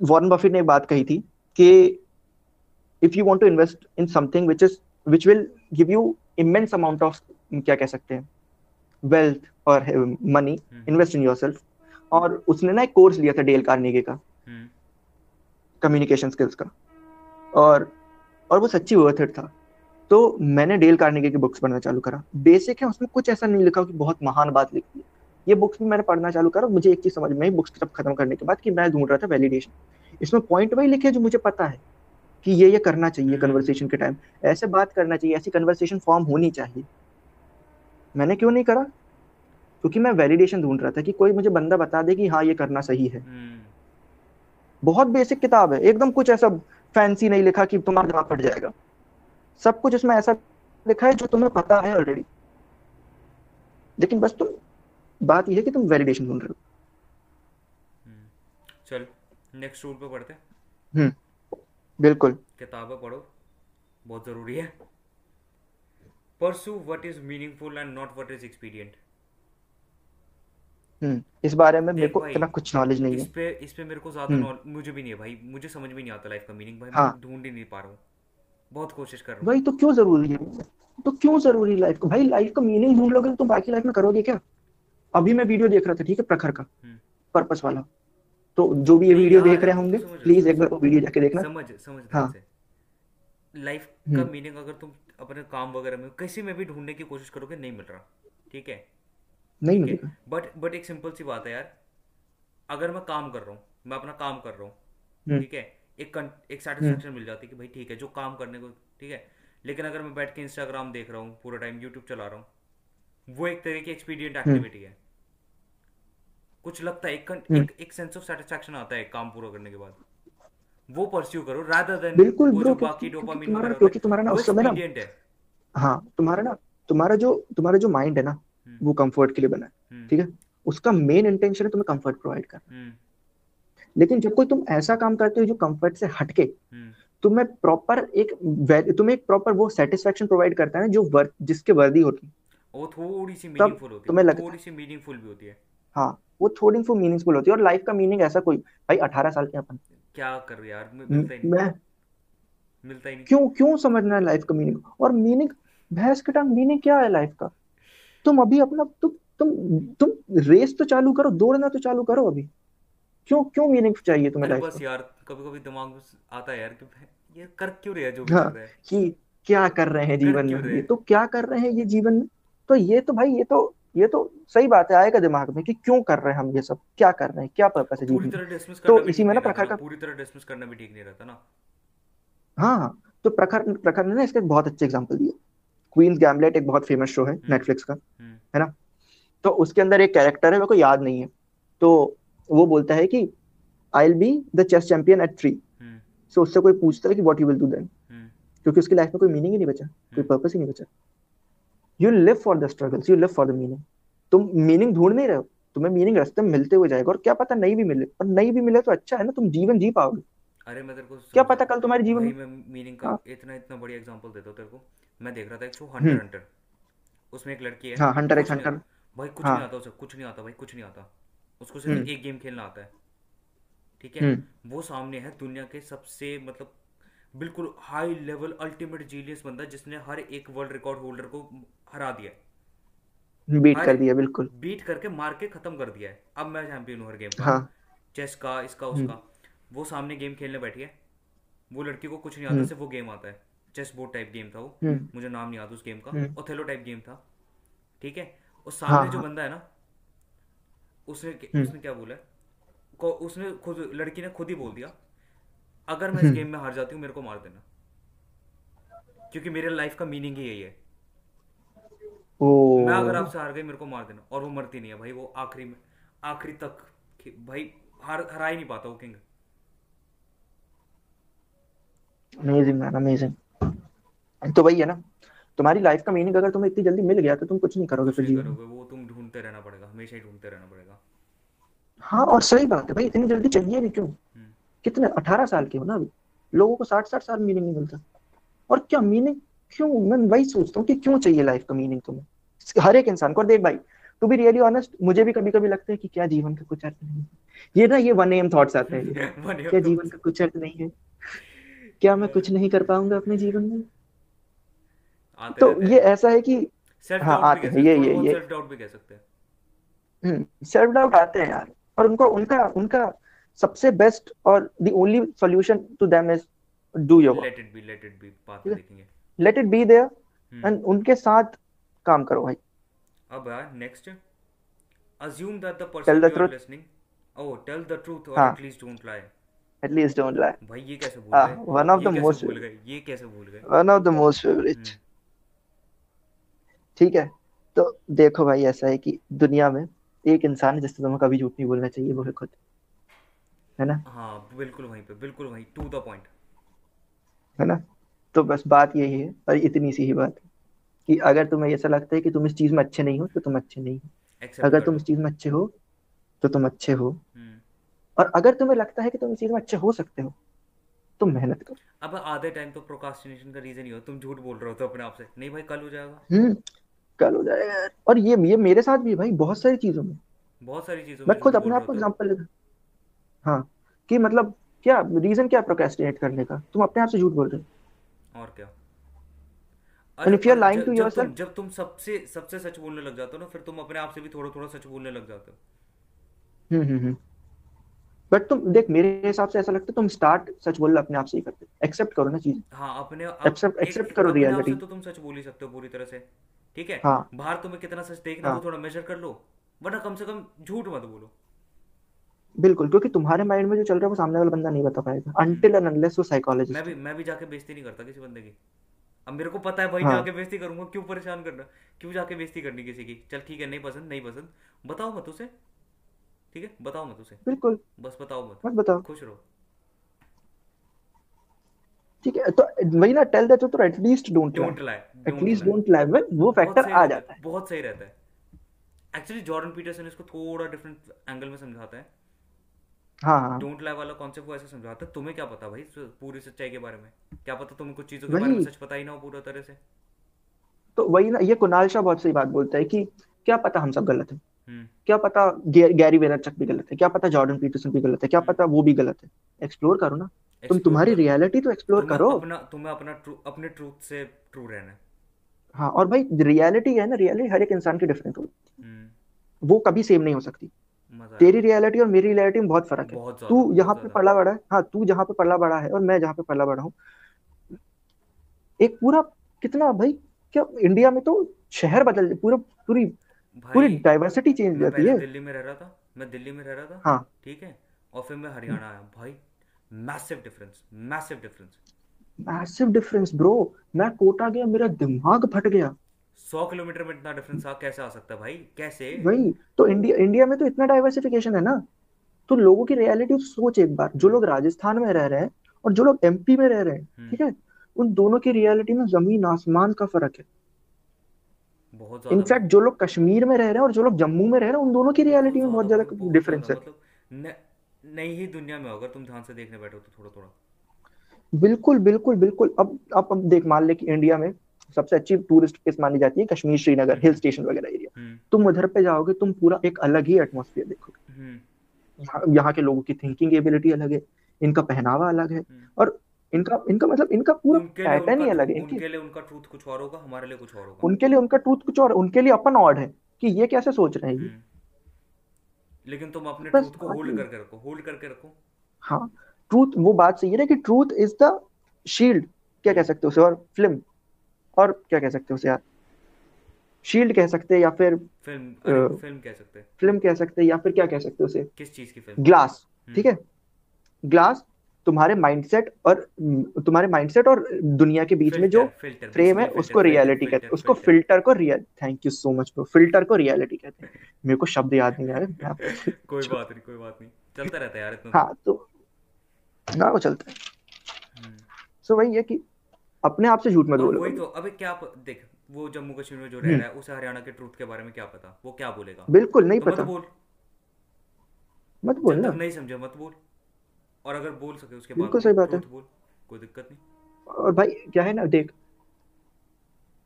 वॉरेन बफेट ने एक बात कही थी कि if you want to invest in something which is which will give you immense amount of क्या कह सकते हैं वेल्थ और मनी इन्वेस्ट इन योरसेल्फ और उसने ना एक कोर्स लिया था डेल कार्नेगी का। कम्युनिकेशन स्किल्स का। और और वो सच्ची वर्थ इट था। तो मैंने डेल कार्नेगी की बुक्स पढ़ना चालू करा। बेसिक है, उसमें कुछ ऐसा नहीं लिखा कि बहुत महान बात लिखी है। ये बुक्स भी मैंने पढ़ना चालू करा, मुझे एक चीज़ समझ में आई बुक्स जब खत्म करने के बाद कि मैं ढूंढ रहा था वैलिडेशन इसमें पॉइंट वही लिखे जो मुझे पता है कि ये ये करना चाहिए कन्वर्सेशन के टाइम ऐसे बात करना चाहिए, ऐसी कन्वर्सेशन फॉर्म होनी चाहिए। मैंने क्यों नहीं करा? क्योंकि मैं वैलिडेशन ढूंढ रहा था कि कोई मुझे बंदा बता दे कि हाँ ये करना सही है।
हम्म।
बहुत बेसिक किताब है। एकदम कुछ ऐसा फैंसी नहीं लिखा कि तुम्हारा दिमाग फट जाएगा। सब कुछ इसमें ऐसा लिखा है जो तुम्हें पता है ऑलरेडी लेकिन बस तुम बात यह है कि तुम वैलिडेशन ढूंढ रहे
हम्म। चल नेक्स्ट रूल पे पढ़ते हैं।
हम्म। बिल्कुल।
किताबें पढ़ो। बहुत ज़रूरी है। Pursue what is meaningful and not what is expedient
hmm इस बारे में मेरे
देख
को
भाई
इतना कुछ नॉलेज नहीं
इस
है
पे इस पे मेरे को ज़्यादा
हम्म।
नॉल मुझे भी नहीं है भाई मुझे समझ में नहीं आता लाइफ का मीनिंग भाई मैं
हाँ।
ढूंढ ही नहीं पा रहा हूँ। बहुत कोशिश कर रहा हूँ।
वही तो क्यों ज़रूरी है? तो क्यों ज़रूरी लाइफ को? भाई लाइफ का मीनिंग ढूंढ लोगे तो तुम बाकी लाइफ में करोगे क्या? अभी मैं वीडियो देख रहा था ठीक है प्रखर का
हम्म।
पर्पस वाला। तो जो भी ये
नहीं
वीडियो देख रहे होंगे
समझ
प्लीज़
सुन
एक बार वो वीडियो जाके देखना।
समझ समझ ध्यान
हाँ
से। लाइफ का
हम्म।
मीनिंग अगर तुम अपने काम वगैरह में किसी में भी ढूँढने की कोशिश करोगे नहीं मिल रहा ठीक है?
नहीं मिलेगा
बट बट एक सिंपल सी बात है यार। अगर मैं काम कर रहा हूँ मैं अपना काम कर रहा हूँ
हम्म।
ठीक है? एक एक
हम्म।
सेटिस्फेक्शन मिल जाती है कि भाई ठीक है जो काम करने को ठीक है? लेकिन अगर मैं बैठ के इंस्टाग्राम देख रहा हूँ पूरा टाइम यूट्यूब चला रहा हूँ वो एक तरह की एक्सपीडियंट
हम्म।
एक्टिविटी है। कुछ लगता है एक
हम्म।
एक एक सेंस ऑफ़ सेटिस्फेक्शन आता है काम पूरा करने के बाद। वो परस्यू करो रादर देन
बिल्कुल
वो
ब्रो
जो बाकी डोपामिन
तुम्हारा क्योंकि तुम्हारा ना उस समय ना
है।
तुम्हारा ना तुम्हारा जो तुम्हारा जो माइंड है ना
हम्म
वो कंफर्ट के लिए बना है
हम्म।
ठीक है? उसका मेन इंटेंशन है तुम्हें कंफर्ट प्रोवाइड करना।
हम्म।
लेकिन जब कोई तुम ऐसा काम करते हो जो कंफर्ट से हटके
हम्म।
तुम्हें प्रॉपर एक तुम्हें एक प्रॉपर वो सेटिस्फेक्शन प्रोवाइड करता है जो वर्थ जिसके वर्दी होती है।
वो थोड़ी सी मीनिंगफुल होती है। थोड़ी सी मीनिंगफुल भी होती है।
हाँ वो थोड़ी सी मीनिंगफुल होती है और लाइफ का मीनिंग ऐसा कोई भाई अठारह साल के अपन।
क्या कर यार मिलता ही नहीं। मिलता ही नहीं।
क्यों क्यों समझना है लाइफ का मीनिंग और मीनिंग भैंस के टांग मीनिंग क्या है लाइफ का? तुम अभी अपना तुम तुम तुम रेस तो चालू करो दौड़ना तो चालू करो अभी। क्यों क्यों मीनिंग चाहिए तुम्हें लाइफ
बस यार कभी कभी दिमाग में आता है यार कि ये कर क्यों रहे हैं जो भी
हाँ
कर रहे हैं?
कि क्या कर रहे हैं जीवन में? ये तो क्या कर रहे हैं ये जीवन में? तो ये तो भाई ये तो ये तो सही बात है आएगा दिमाग में कि क्यों कर रहे हैं हम ये सब? क्या कर रहे हैं? क्या पर्पस है जीवन तो इसी में ना प्रखर का
पूरी तरह डिसमिस करना भी ठीक नहीं रहता ना।
हाँ तो प्रखर प्रखर ने ना इसका बहुत अच्छे एग्ज़ाम्पल दिया क्वींस गैम्बलेट एक बहुत फ़ेमस शो है
हम्म।
नेटफ्लिक्स का
हम्म।
है ना? तो उसके अंदर एक कैरेक्टर है मेरे को याद नहीं है। तो वो बोलता है कि I will be the chess champion at three
hmm.
So उससे कोई पूछता है कि what you will do then
hmm.
क्योंकि उसकी लाइफ में कोई मीनिंग ही नहीं बचा कोई
हम्म
पर्पस ही नहीं बचा। You live for the struggles you live for the meaning तुम मीनिंग ढूंढ नहीं रहे हो तुम्हें मीनिंग रास्ते में मिलते हुए जाएगा और क्या पता नहीं भी मिले और नहीं भी मिले तो अच्छा है ना तुम जीवन जी पाओगे।
अरे मैं तेरे को
क्या पता कल तुम्हारे जीवन
भाई
में
मीनिंग का
हाँ।
इतना इतना बढ़िया एग्जांपल देता हूँ तेरे को। मैं देख रहा था एक शो हंटर
हम्म
हंटर उसमें एक लड़की है।
हाँ हंटर
कुछ नहीं
हंटर
भाई कुछ
हाँ।
नहीं आता उसे कुछ नहीं आता भाई कुछ नहीं आता। उसको
हम्म।
सिर्फ़ एक गेम खेलना आता है। ठीक है?
हम्म।
वो सामने है दुनिया के सबसे मतलब बिल्कुल हाई लेवल अल्टीमेट जीनियस बंदा जिसने हर एक वर्ल्ड रिकॉर्ड होल्डर को हरा दिया
बीट
हर
कर दिया बिल्कुल।
बीट करके मार के खत्म कर दिया है। अब मैं चैंपियन हूँ हर गेम का
हाँ।
चेस का इसका
हम्म।
उसका। वो सामने गेम खेलने बैठी है वो लड़की को कुछ नहीं आता
हम्म।
सिर्फ़ वो गेम आता है। चेस बोर्ड टाइप गेम था वो।
हम्म।
मुझे नाम नहीं आता उस गेम का। ओथेलो टाइप गेम था। ठीक है? और
हाँ
सामने जो
हाँ।
बंदा है ना उसने
हम्म।
उसने क्या बोला को उसने खुद लड़की ने खुद ही बोल दिया अगर मैं इस गेम में हार जाती हूँ मेरे को मार देना। क्योंकि मेरे लाइफ का मीनिंग ही यही है। मैं अगर आपसे हार गई मेरे को मार देना। और वो मरती नहीं है भाई वो आखिरी में आखिरी तक भाई हार हरा ही नहीं पाता वो किंग
अमेजिंग मैन अमेजिंग तो वही है ना तुम्हारी लाइफ का मीनिंग अगर तुम्हें इतनी जल्दी मिल गया तो तुम कुछ नहीं करोगे फिर जीवन। में
वो तुम ढूंढते रहना पड़ेगा हमेशा ही ढूंढते रहना पड़ेगा।
हाँ और सही बात है भाई इतनी जल्दी चाहिए भी क्यों?
हम्म।
कितने अठारह साल के हो ना अभी। लोगों को साठ साठ साल मीनिंग नहीं मिलता। और क्या मीनिंग क्यों? मैं वही सोचता हूँ कि क्यों चाहिए लाइफ का मीनिंग तुम्हें? हर एक इंसान को देख भाई टू बी रियली ऑनेस्ट मुझे भी कभी कभी लगता है कि क्या जीवन का कुछ अर्थ नहीं है। ये ना ये वन एम थॉट्स आते हैं। क्या जीवन का कुछ अर्थ नहीं है? क्या मैं कुछ नहीं कर पाऊँगा अपने जीवन में?
आते
तो ये ऐसा है कि
सेल्फ
हाँ आते हैं ये ये ये।
सेल्फ डाउट भी कह सकते हैं।
हम्म सेल्फ डाउट आते हैं यार और उनको उनका उनका सबसे बेस्ट और the only solution to them is do your
let it be let it be
है?
देखेंगे।
Let it be there
hmm.
And उनके साथ काम करो भाई।
अब यार next assume that the person
the
you are
truth
listening oh tell the truth or
हाँ।
at least don't lie
at least don't lie
भाई ये कैसे भूल
ah
गए?
one of
ये
the
कैसे
most
भूल गए? ये कैसे भूल गए?
Of the most favorite.
हम्म।
ठीक है? तो देखो भाई ऐसा है कि दुनिया में एक इंसान है जिससे तुम्हें कभी झूठ नहीं बोलना चाहिए वो है खुद। है ना?
हाँ बिल्कुल वहीं पे बिल्कुल वहीं टू द पॉइंट
है ना? तो बस बात यही है और इतनी सी ही बात है कि अगर तुम्हें ऐसा लगता है कि तुम इस चीज़ में अच्छे नहीं हो तो तुम अच्छे नहीं हो। अगर तुम इस चीज़ में अच्छे हो तो तुम अच्छे हो।
हम्म।
और अगर तुम्हें लगता है कि तुम इस चीज़ में अच्छे हो सकते हो तो मेहनत करो।
अब आधे टाइम तो प्रोकास्टिनेशन का रीजन ही हो तुम झूठ बोल रहे हो तो अपने आप से। नहीं भाई कल हो जाएगा।
हम्म कल हो जाएगा यार। और ये ये मेरे साथ भी भाई बहुत सारी चीज़ों में।
बहुत सारी चीज़ों
मैं खुद अपने आप को
हो तो।
एग्जांपल हाँ। कि मतलब क्या रीजन क्या प्रोक्रेस्टिनेट करने का? तुम अपने आप से झूठ बोल रहे हो।
और क्या?
And if you are lying
जब
टू योरसेल्फ
जब तुम सबसे सबसे सच बोलने लग जाते हो ना फिर तुम अपने आप से भी थोड़ा थोड़ा सच बोलने लग जाते हो।
हम्म हम्म हम्म। बट तुम देख मेरे हिसाब से ऐसा लगता है तुम स्टार्ट सच बोलना अपने आप से ही करते एक्सेप्ट करो ना चीज़।
हाँ अपने
एक्सेप्ट एक्सेप्ट करो रियलिटी
तो तुम सच बोल ही सकते हो पूरी तरह से। ठीक है?
हाँ।
बाहर तुम्हें कितना सच देखना है थोड़ा मेजर कर लो वरना कम से कम झूठ मत बोलो।
बिल्कुल क्योंकि तुम्हारे माइंड में जो चल रहा है वो सामने वाला बंदा नहीं बता पाएगा। अनटिल एंड अनलेस वो
मैं
साइकोलॉजिस्ट
भी
है।
मैं भी जाके बेइज्जती नहीं करता किसी बंदे की। अब मेरे को पता है भाई
हाँ।
जाके बेइज्जती करूँगा क्यों परेशान करना? क्यों जाके बेइज्जती करनी किसी की? चल ठीक है नहीं पसंद नहीं पसंद। बताओ मत उसे। ठीक है? बताओ मत उसे।
बिल्कुल।
बस बताओ मत।
मत बताओ।
खुश रहो।
ठीक है तो वही ना टेल दैट तो at least don't
don't lie
at least don't lie में वो फैक्टर आ जाता
है
है।
बहुत सही रहता है। एक्चुअली जॉर्डन पीटरसन इसको थोड़ा डिफरेंट एंगल में समझाता है।
हाँ हाँ।
डोंट लाई वाला कॉन्सेप्ट वो ऐसे समझाता है तुम्हें क्या पता भाई पूरी सच्चाई के बारे में? क्या पता तुम्हें कुछ चीज़ों के बारे में सच पता ही ना हो पूरा तरह से।
तो वही ना ये कुणाल शाह बहुत सही बात बोलता है कि क्या पता हम सब गलत है। क्या पता गैरी वेनरचक भी गलत है क्या पता जॉर्डन पीटरसन भी गलत है क्या
हम्म
पता वो भी गलत है। एक्सप्लोर करो ना। तुम तुम्हारी रियलिटी तो एक्सप्लोर करो।
अपना तुम्हें अपना ट्रू अपने ट्रूथ से ट्रू रहना है।
हाँ और भाई रियलिटी है ना रियलिटी हर एक इंसान की डिफरेंट होती है।
हम्म।
वो कभी सेम नहीं हो सकती। तेरी रियलिटी और मेरी रियलिटी में बहुत फ़र्क है। तू यहाँ पे पला बड़ा है। हाँ तू जहाँ पे पला बड़ा है और मैं जहाँ पे पला बड़ा हूँ। एक पूरा कितना भाई क्या इंडिया में तो शहर बदल पूरा पूरी पूरी डाइवर्सिटी चेंज हो जाती है।
दिल्ली में रह रहा था मैं दिल्ली में रह रहा था
हाँ।
ठीक है? और फिर मैं हरियाणा आया। भाई massive difference massive difference
massive difference bro मैं कोटा गया मेरा दिमाग फट गया।
सौ किलोमीटर में इतना डिफरेंस आ कैसे आ सकता है भाई? कैसे?
वही तो इंडिया इंडिया में तो इतना डाइवर्सिफिकेशन है ना। तो लोगों की रियलिटी सोच एक बार। जो लोग राजस्थान में रह रहे हैं और जो लोग एमपी में रह रहे हैं
हम्म।
ठीक है? उन दोनों की रियलिटी में ज़मीन आसमान का फ़र्क है।
बहुत ज़्यादा
इनफैक्ट जो लोग कश्मीर में रह रहे हैं और जो लोग जम्मू में रह रहे हैं उन दोनों की रियलिटी में बहुत
ज़्यादा
ज़्यादा
भाई बहुत
डिफरेंस है।
मतलब नई ही दुनिया में अगर तुम ध्यान से देखने बैठो तो थोड़ा थोड़ा।
बिल्कुल बिल्कुल बिल्कुल। अब अब अब देख मान ले कि इंडिया में सबसे अच्छी टूरिस्ट प्लेस मानी जाती है कश्मीर श्रीनगर हिल स्टेशन वगैरह एरिया
हम्म।
तुम उधर पे जाओगे तुम पूरा एक अलग ही एटमोसफियर देखोगे।
हम्म।
यहाँ यहाँ के लोगों की थिंकिंग एबिलिटी अलग है इनका पहनावा अलग है।
हम्म।
और इनका इनका मतलब इनका पूरा पैटर्न ही अलग है।
उनके लिए उनका ट्रूथ कुछ और होगा हमारे लिए कुछ और होगा।
उनके लिए उनका ट्रूथ कुछ और उनके लिए अपन ऑड है कि ये कैसे सोच रहे हैं ये।
हम्म। लेकिन तुम अपने ट्रूथ को होल्ड करके रखो होल्ड करके रखो।
हाँ ट्रूथ वो बात सही है ना कि ट्रूथ इज़ द शील्ड क्या कह सकते हो उसे? और फ़िल्म और क्या कह सकते हो उसे यार? शील्ड कह सकते हैं या फिर
फ़िल्म अरे फ़िल्म कह सकते हैं।
फ़िल्म कह सकते हैं या फिर क्या कह सकते हो उसे?
किस चीज़ की फ़िल्म
ग्लास
हम्म।
ठीक है? ग्लास तुम्हारे माइंडसेट और हम्म, तुम्हारे माइंडसेट और दुनिया के बीच में जो फ्रेम है उसको रियलिटी कहते हैं। उसको
फ़िल्टर
को real thank you so much filter को रियलिटी कहते हैं। मेरे को शब्द याद नहीं आ रहे
कोई बात नहीं कोई बात नहीं। चलता रहता है यार इतना
हाँ तो ना वो चलता है।
हम्म।
सो वही है कि अपने आप से झूठ मत बोलो।
वही तो अबे क्या देख वो जम्मू कश्मीर में जो रह
हम्म।
रहा है उसे हरियाणा के ट्रूथ के बारे में क्या पता? वो क्या बोलेगा?
बिल्कुल नहीं
तो मत बोल।
मत बोलना
तक नहीं समझा मत बोल। और अगर बोल सके उसके बाद
बिल्कुल सही बात है।
बोल कोई दिक्कत नहीं।
और भाई क्या है ना देख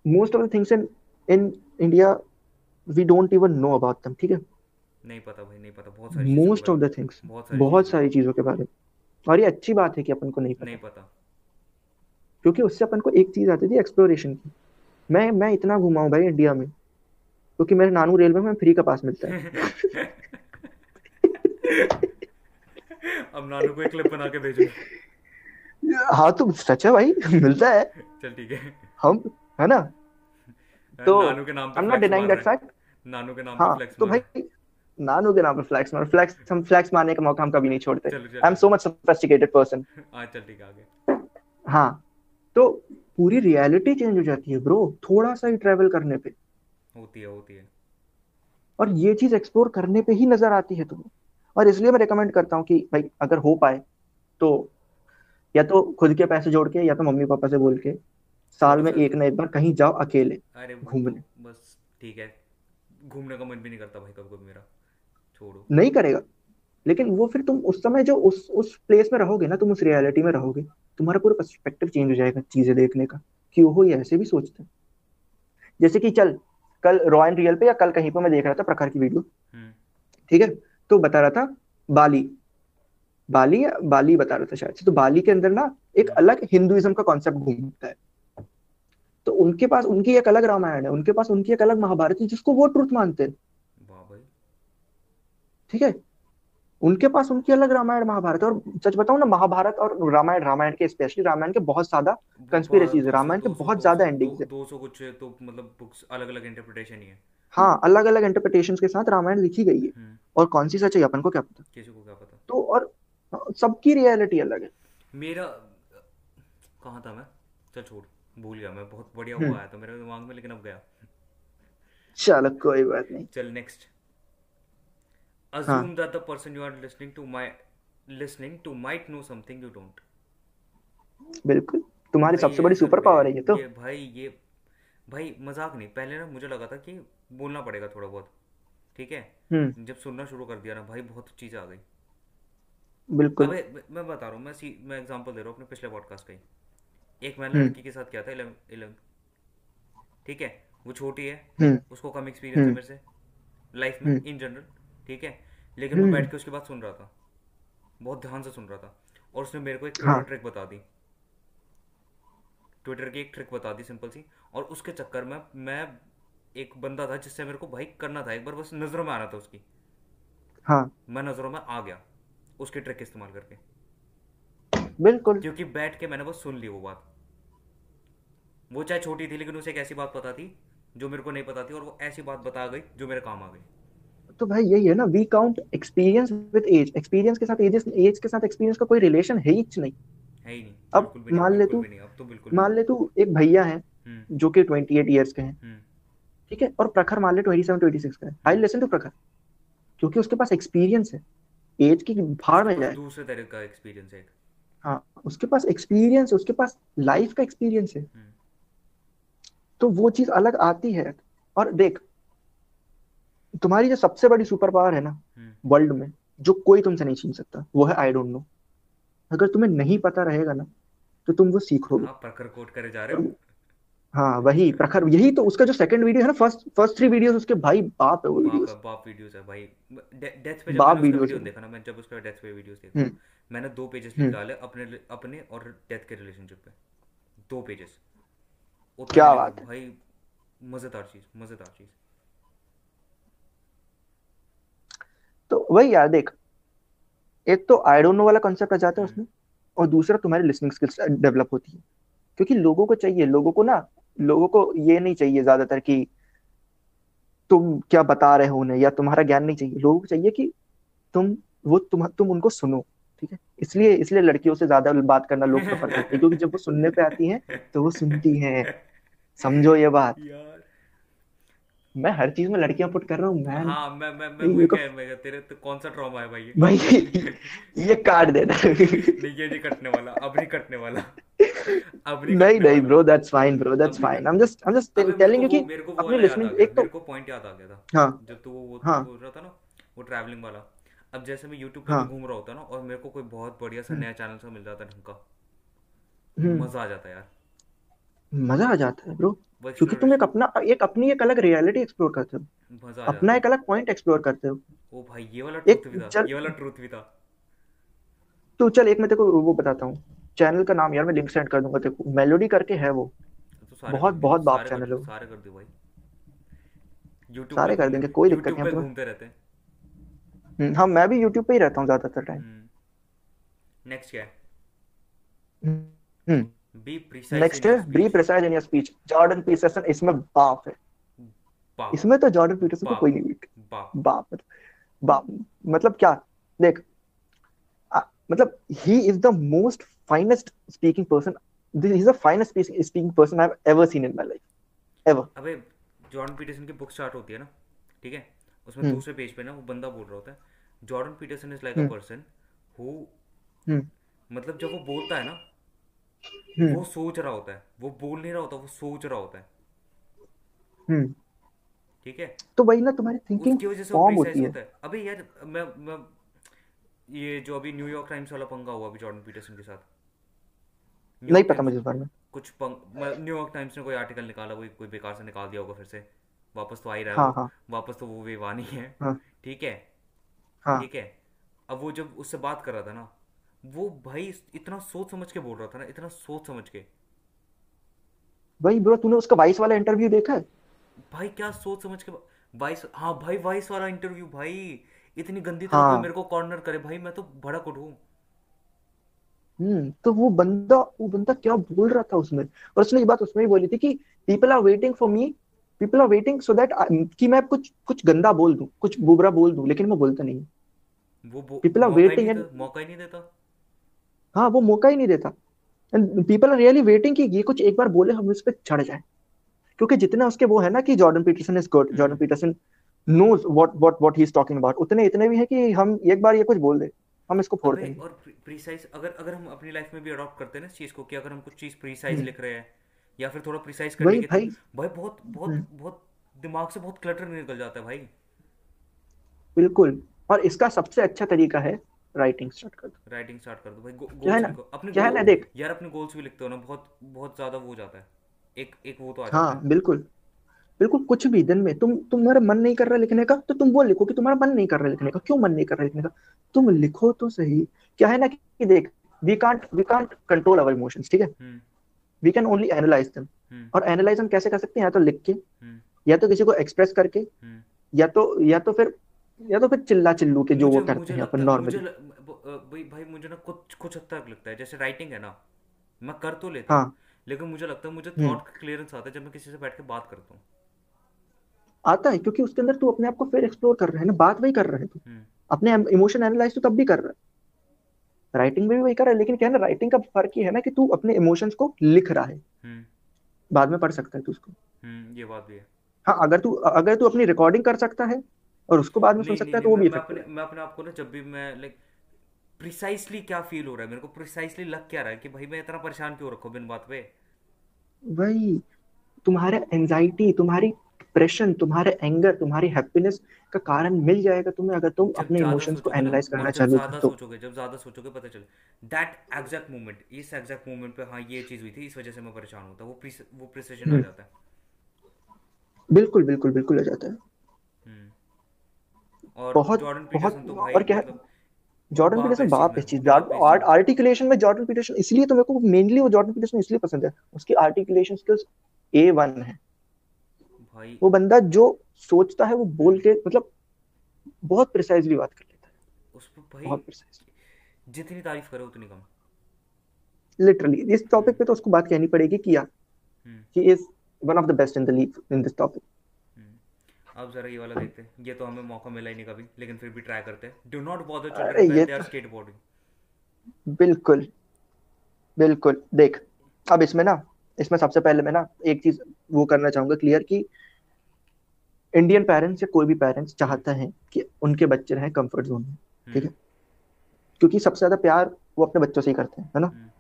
most of the things in in India we don't even know about them ठीक है?
नहीं पता भाई नहीं पता बहुत सारी
मोस्ट ऑफ़ द थिंग्स
बहुत सारी चीज़ों
के बारे में। और ये अच्छी बात है कि अपन को नहीं पता।
नहीं पता।
क्योंकि उससे अपन को एक चीज़ आती थी एक्सप्लोरेशन की। मैं मैं इतना घुमा हूँ भाई इंडिया में क्योंकि मेरे नानू रेलवे में फ्री का पास मिलता है।
अब नानू को एक क्लिप बना के भेजो।
हाँ तो सच है भाई मिलता है।
चल ठीक है।
हम है ना? तो
नानू के नाम
आई
पे
am not denying that fact
नानू के नाम पे
हाँ
फ्लैक्स
तो भाई नानू के नाम पे फ्लैक्स मार। फ्लैक्स हम फ्लैक्स मारने का मौका हम कभी नहीं छोड़ते। I am so much sophisticated person
हैं। चल ठीक आगे।
हाँ तो पूरी रियलिटी चेंज हो जाती है ब्रो थोड़ा सा ही ट्रेवल करने पे।
होती है होती है।
और ये चीज़ एक्सप्लोर करने पे ही नज़र आती है तुम्हें। और इसलिए मैं रिकमेंड करता हूँ कि भाई अगर हो पाए तो या तो खुद के पैसे जोड़ के या तो मम्मी पापा से बोल के साल में एक ना एक बार कहीं जाओ अकेले
वो
घूमने।
बस ठीक है। घूमने का मन भी नहीं करता भाई कभी कभी मेरा। छोड़ो।
नहीं करेगा। लेकिन वो फिर तुम उस समय जो उस उस प्लेस में रहोगे ना तुम उस रियलिटी में रहोगे तुम्हारा पूरा पर्सपेक्टिव चेंज हो जाएगा चीज़ें देखने का कि ओहो ये ऐसे भी सोचते हैं। जैसे कि चल कल रॉयल रियल पे या कल कहीं पे मैं देख रहा था प्रखर की वीडियो।
हम्म।
ठीक है? तो बता रहा था बाली। बाली बाली बता रहा था शायद तो बाली के अंदर ना एक अलग हिंदुइज्म का कॉन्सेप्ट घूमता है। तो उनके पास उनकी एक अलग रामायण है उनके पास उनकी एक अलग महाभारत है जिसको वो ट्रुथ मानते हैं। ठीक है? उनके पास उनकी अलग रामायण महाभारत और सच बताऊँ ना महाभारत और रामायण रामायण के स्पेशली रामायण के बहुत ज़्यादा कंस्पिरेसीज है। रामायण के बहुत ज़्यादा एंडिंग्स है।
दो सौ कुछ तो मतलब बुक्स अलग अलग इंटरप्रिटेशन ही है।
हाँ अलग अलग इंटरप्रिटेशंस के साथ रामायण लिखी गई है।
हम्म।
और कौन सी सच है अपन को क्या पता?
किसी को क्या पता?
तो और सबकी रियलिटी अलग है।
मेरा कहाँ था मैं? चल छोड़ भूल गया मैं बहुत बढ़िया
हम्म।
हुआ आया था मेरे दिमाग में लेकिन अब गया।
चलो कोई बात नहीं।
चल नेक्स्ट
हाँ।
Assume that the person you are listening to my listening to might know something you don't.
बिल्कुल। तुम्हारी सबसे बड़ी सुपर पावर है ये तो।
ये भाई ये भाई मज़ाक नहीं। पहले ना मुझे लगा था कि बोलना पड़ेगा थोड़ा बहुत ठीक है?
हम्म।
जब सुनना शुरू कर दिया ना भाई बहुत चीज़ें आ गई।
बिल्कुल।
अबे मैं- बता रहा हूँ मैं सी मैं एग्जांपल दे रहा हूँ अपने पिछले पॉडकास्ट का ही। एक मैंने
हम्म।
लड़की के साथ किया था इलेवन इलेवन ठीक है? वो छोटी है
हम्म।
उसको कम एक्सपीरियंस है मेरे से लाइफ में इन जनरल ठीक है? लेकिन मैं बैठ के उसकी बात सुन रहा था बहुत ध्यान से सुन रहा था और उसने मेरे को एक
हाँ।
ट्रिक बता दी। ट्विटर की एक ट्रिक बता दी सिंपल सी और उसके चक्कर में मैं एक बंदा था जिससे मेरे को भाई करना था एक बार बस नज़रों में आना था उसकी।
हाँ।
मैं नज़रों में आ गया उसकी ट्रिक इस्तेमाल करके।
बिल्कुल।
क्योंकि बैठ के मैंने बस सुन ली वो बात। वो चाहे छोटी थी लेकिन उसे एक ऐसी बात पता थी जो मेरे को नहीं पता थी और वो ऐसी बात बता गई जो मेरे काम आ गई।
तो भाई यही है ना we count experience with age experience के साथ एज एज के साथ एक्सपीरियंस का कोई रिलेशन है ही नहीं।
है ही नहीं।
अब मान ले तू
तो
मान ले तू एक भैया है
हम्म।
जो कि 28 इयर्स के हैं।
हम्म।
ठीक है? और प्रखर मान ले 27 26 का है। आई
हम्म
लिसन टू प्रखर। क्योंकि उसके पास एक्सपीरियंस है। एज की भाड़ में जाए।
दूसरे तरह का एक्सपीरियंस है
हाँ उसके पास एक्सपीरियंस है उसके पास लाइफ का एक्सपीरियंस है।
हम्म।
तो वो चीज़ अलग आती है। और देख तुम्हारी जो सबसे बड़ी सुपर पावर है ना
हम्म।
वर्ल्ड में जो कोई तुमसे नहीं छीन सकता वो है आई डोंट नो अगर तुम्हें नहीं पता रहेगा ना तो तुम वो सीखोगे।
आप प्रखर कोट करे जा रहे हो।
हाँ वही प्रखर यही तो उसका जो सेकंड वीडियो है ना फ़र्स्ट फ़र्स्ट थ्री वीडियोस उसके भाई बाप है वो वीडियोस
बाप वीडियोस है भाई। डेथ पे जब
बाप वीडियोस
वीडियो देखा ना मैं जब उसका डेथ पे वीडियोस देखा
हम्म।
मैंने दो पेजेस लिख डाले अपने अपने और डेथ के रिलेशनशिप पे। दो पेजेस
क्या बात है।
भाई मज़ेदार चीज़ मज़ेदार चीज़।
तो वही यार देख एक तो आई डोंट नो वाला कॉन्सेप्ट आ जाता है
हम्म।
उसमें और दूसरा तुम्हारी लिसनिंग स्किल्स डेवलप होती है। क्योंकि लोगों को चाहिए लोगों को ना लोगों को ये नहीं चाहिए ज़्यादातर कि तुम क्या बता रहे हो उन्हें या तुम्हारा ज्ञान नहीं चाहिए। लोगों को चाहिए कि तुम वो तुम तुम उनको सुनो ठीक है? इसलिए इसलिए लड़कियों से ज़्यादा बात करना लोग प्रेफर करते हैं क्योंकि जब वो सुनने पे आती हैं तो वो सुनती हैं। समझो ये बात। मैं हर चीज़ में लड़कियाँ पुट कर रहा हूँ मैन
हाँ मैं मैं मैं वही कह मैं तेरे तो कौन सा ट्रॉमा है भाई? ये
भाई ये काट देना।
नहीं ये नहीं कटने वाला अब नहीं कटने वाला। नहीं
नहीं bro that's fine bro that's fine I am just I am just telling you कि अपनी लिसनिंग एक तो
मेरे को पॉइंट याद आ गया था।
हाँ।
जब तू वो वो
हाँ।
बोल रहा था ना वो ट्रैवलिंग वाला। अब जैसे मैं यूट्यूब पे
हाँ।
घूम रहा होता ना और मेरे को कोई बहुत बढ़िया सा
हम्म।
नया चैनल सा मिल जाता ढंग का।
हम्म।
मज़ा आ जाता यार।
मज़ा आ जाता है ब्रो क्योंकि तुम एक अपना एक अपनी एक अलग रियलिटी एक्सप्लोर करते हो। अपना एक अलग पॉइंट एक्सप्लोर करते हो।
ओ भाई ये वाला ट्रूथ भी था ये वाला ट्रूथ भी था।
तो चल एक मैं तेरे को वो बताता हूँ। चैनल का नाम यार मैं लिंक सेंड कर दूँगा तेरे को मेलोडी करके है वो।
तो
बहुत
कर
बहुत बाप चैनल है वो।
सारे कर दिए भाई।
सारे कर देंगे कोई दिक्कत नहीं
घूमते रहते हैं।
हम्म, हाँ मैं भी यूट्यूब पे ही रहता हूँ ज़्यादातर टाइम
नेक्स्ट क्या है?
हम्म
बी प्रिसाइज
नेक्स्ट है be precise in your speech Jordan Peterson इसमें बाप है।
बाप।
इसमें तो जॉर्डन पीटरसन को कोई नहीं बीट
बाप।
बाप बाप। मतलब क्या? देख मतलब he is the most finest speaking person this is the finest speaking speaking person I've ever seen in my life. Ever.
अबे जॉर्डन पीटरसन की बुक स्टार्ट होती है ना? ठीक है? उसमें
हम्म।
दूसरे पेज पे ना वो बंदा बोल रहा होता है Jordan Peterson is like a
hmm.
Person who
hmm.
मतलब जब वो बोलता है ना
हम्म।
वो सोच रहा होता है वो बोल नहीं रहा होता वो सोच रहा होता है।
हम्म।
ठीक है?
तो वही ना तुम्हारी थिंकिंग
उसकी वजह से
फॉर्म होती है।
होता है। अबे यार मैं मैं ये जो अभी न्यूयॉर्क टाइम्स वाला पंगा हुआ अभी जॉर्डन पीटरसन के साथ
नहीं पता मुझे इस बारे में।
कुछ न्यूयॉर्क टाइम्स ने कोई आर्टिकल निकाला वही कोई बेकार से निकाल दिया होगा फिर से। वापस तो आ ही रहा है
हाँ हाँ।
वापस तो वो बेईमानी है।
हाँ।
ठीक है?
हाँ।
ठीक है? अब वो जब उससे बात कर रहा था ना वो भाई इतना सोच समझ के बोल रहा था ना इतना सोच समझ के।
वही ब्रो तूने उसका वाइस वाला इंटरव्यू देखा है?
भाई क्या सोच समझ के वाइस हाँ भाई वाइस वाला इंटरव्यू भाई। इतनी गंदी तरह कोई
हाँ
मेरे को कॉर्नर करे भाई मैं तो भड़क उठूं।
हम्म तो वो बंदा वो बंदा क्या बोल रहा था उसमें? और उसने ये बात उसमें ही बोली थी कि people are waiting for me people are waiting so that कि मैं कुछ कुछ गंदा बोल दूँ कुछ बुबरा बोल दूँ लेकिन मैं बोलता नहीं।
वो
पीपल आर वेटिंग एंड
मौका ही नहीं देता।
हाँ वो मौका ही नहीं देता। And people are really waiting कि ये कुछ एक बार बोले हम उस पर चढ़ जाए। क्योंकि जितने उसके वो है ना कि Jordan Peterson is good Jordan Peterson knows what what what he is talking about उतने इतने भी है कि हम एक बार ये कुछ बोल दे। हम इसको फोड़ देंगे।
और प्रिसाइज अगर अगर हम अपनी लाइफ में भी अडॉप्ट करते हैं ना इस चीज़ को कि अगर हम कुछ चीज़ प्रिसाइज
हम्म।
लिख रहे हैं या फिर थोड़ा प्रिसाइज करने
वही
की
भाई।
भाई बहुत बहुत
हम्म।
बहुत दिमाग से बहुत क्लटर निकल जाता है भाई।
बिल्कुल। और इसका सबसे अच्छा तरीका है राइटिंग स्टार्ट कर दो
राइटिंग स्टार्ट कर दो भाई गोल्स
ना?
अपने
क्या है ना? देख।
यार अपने गोल्स भी लिखते हो ना बहुत बहुत ज़्यादा वो हो जाता है। एक एक वो तो आ जाता
हाँ
है।
बिल्कुल। बिल्कुल कुछ भी दिन में तुम तुम्हारा मन नहीं कर रहा लिखने का तो तुम वो लिखो कि तुम्हारा मन नहीं कर रहा लिखने का। क्यों मन नहीं कर रहा लिखने का? तुम लिखो तो सही। क्या है ना कि देख we can't we can't control our emotions ठीक है? We can only analyze them और एनालाइज हम कैसे कर सकते हैं? या तो लिख के
हम्म।
या तो किसी को एक्सप्रेस करके
हम्म।
या तो या तो फिर या तो फिर चिल्ला चिल्लू के जो वो करते हैं अपन नॉर्मली
भाई भाई मुझे ना कुछ कुछ हद तक लगता है। जैसे राइटिंग है ना मैं कर तो लेता हूँ
हाँ।
लेकिन मुझे लगता है मुझे थॉट क्लियरेंस आता है जब मैं किसी से बैठ के बात करता हूँ।
आता है क्योंकि उसके अंदर तू अपने आप को फिर एक्सप्लोर कर रहा है ना बात वही कर रहा है तू।
हम्म।
अपने इमोशन एनालाइज तो तब भी कर रहा है। राइटिंग में भी वही कर रहा है लेकिन क्या है ना राइटिंग का फ़र्क ये है ना कि तू अपने इमोशंस को लिख रहा है।
हम्म।
बाद में पढ़ सकता है तू उसको।
हम्म ये बात भी है।
हाँ अगर तू अगर तू अपनी रिकॉर्डिंग कर सकता है और उसको बाद में सुन सकता है तो वो भी
मैं अपने आप को ना जब भी मैं लाइक प्रिसाइसली क्या फील हो रहा है मेरे को प्रिसाइसली लग क्या रहा है कि भाई मैं इतना परेशान क्यों रखूँ बिन बात पे?
वही तुम्हारा एंजाइटी तुम्हारी डिप्रेशन तुम्हारे एंगर तुम्हारी हैप्पीनेस का कारण मिल जाएगा तुम्हें अगर तुम अपने इमोशंस को एनालाइज करना चालू तो।
सोचोगे जब ज़्यादा सोचोगे पता चले। दैट एग्जैक्ट मोमेंट इस एग्जैक्ट मोमेंट पे हाँ ये चीज़ हुई थी इस वजह से मैं परेशान होता वो प्रिस, वो प्रिसिजन आ
हम्म,
जाता है।
बिल्कुल बिल्कुल बिल्कुल हो जाता है।
हम्म। और
बहुत
जॉर्डन
बहुत
तो
और क्या
मतलब
जॉर्डन पीटरसन बाप इस चीज़
है चीज़
आर्ट आर्टिकुलेशन में जॉर्डन पीटरसन इसलिए तो मेरे को मेनली वो जॉर्डन पीटरसन इसलिए पसंद है। उसकी आर्टिकुलेशन स्किल्स ए वन है। वो बंदा जो सोचता है वो बोल के मतलब बहुत प्रिसाइजली बात कर लेता है।
उस पर भाई
बहुत प्रिसाइजली
जितनी तारीफ़ करो उतनी कम।
लिटरली इस टॉपिक पे तो उसको बात कहनी पड़ेगी कि या
हम्म।
He is one of the best in the league in this topic
अब जरा ये वाला देखते हैं। ये तो हमें मौका मिला ही नहीं कभी लेकिन फिर भी ट्राई करते हैं। Do not bother children when they are skateboarding
बिल्कुल बिल्कुल। देख अब इसमें ना इसमें सबसे पहले मैं ना एक चीज़ वो करना चाहूँगा क्लियर कि इंडियन पेरेंट्स या कोई भी पेरेंट्स चाहता है कि उनके बच्चे रहें कंफर्ट जोन में ठीक
हम्म
है? क्योंकि सबसे ज़्यादा प्यार वो अपने बच्चों से ही करते हैं है ना?
हम्म।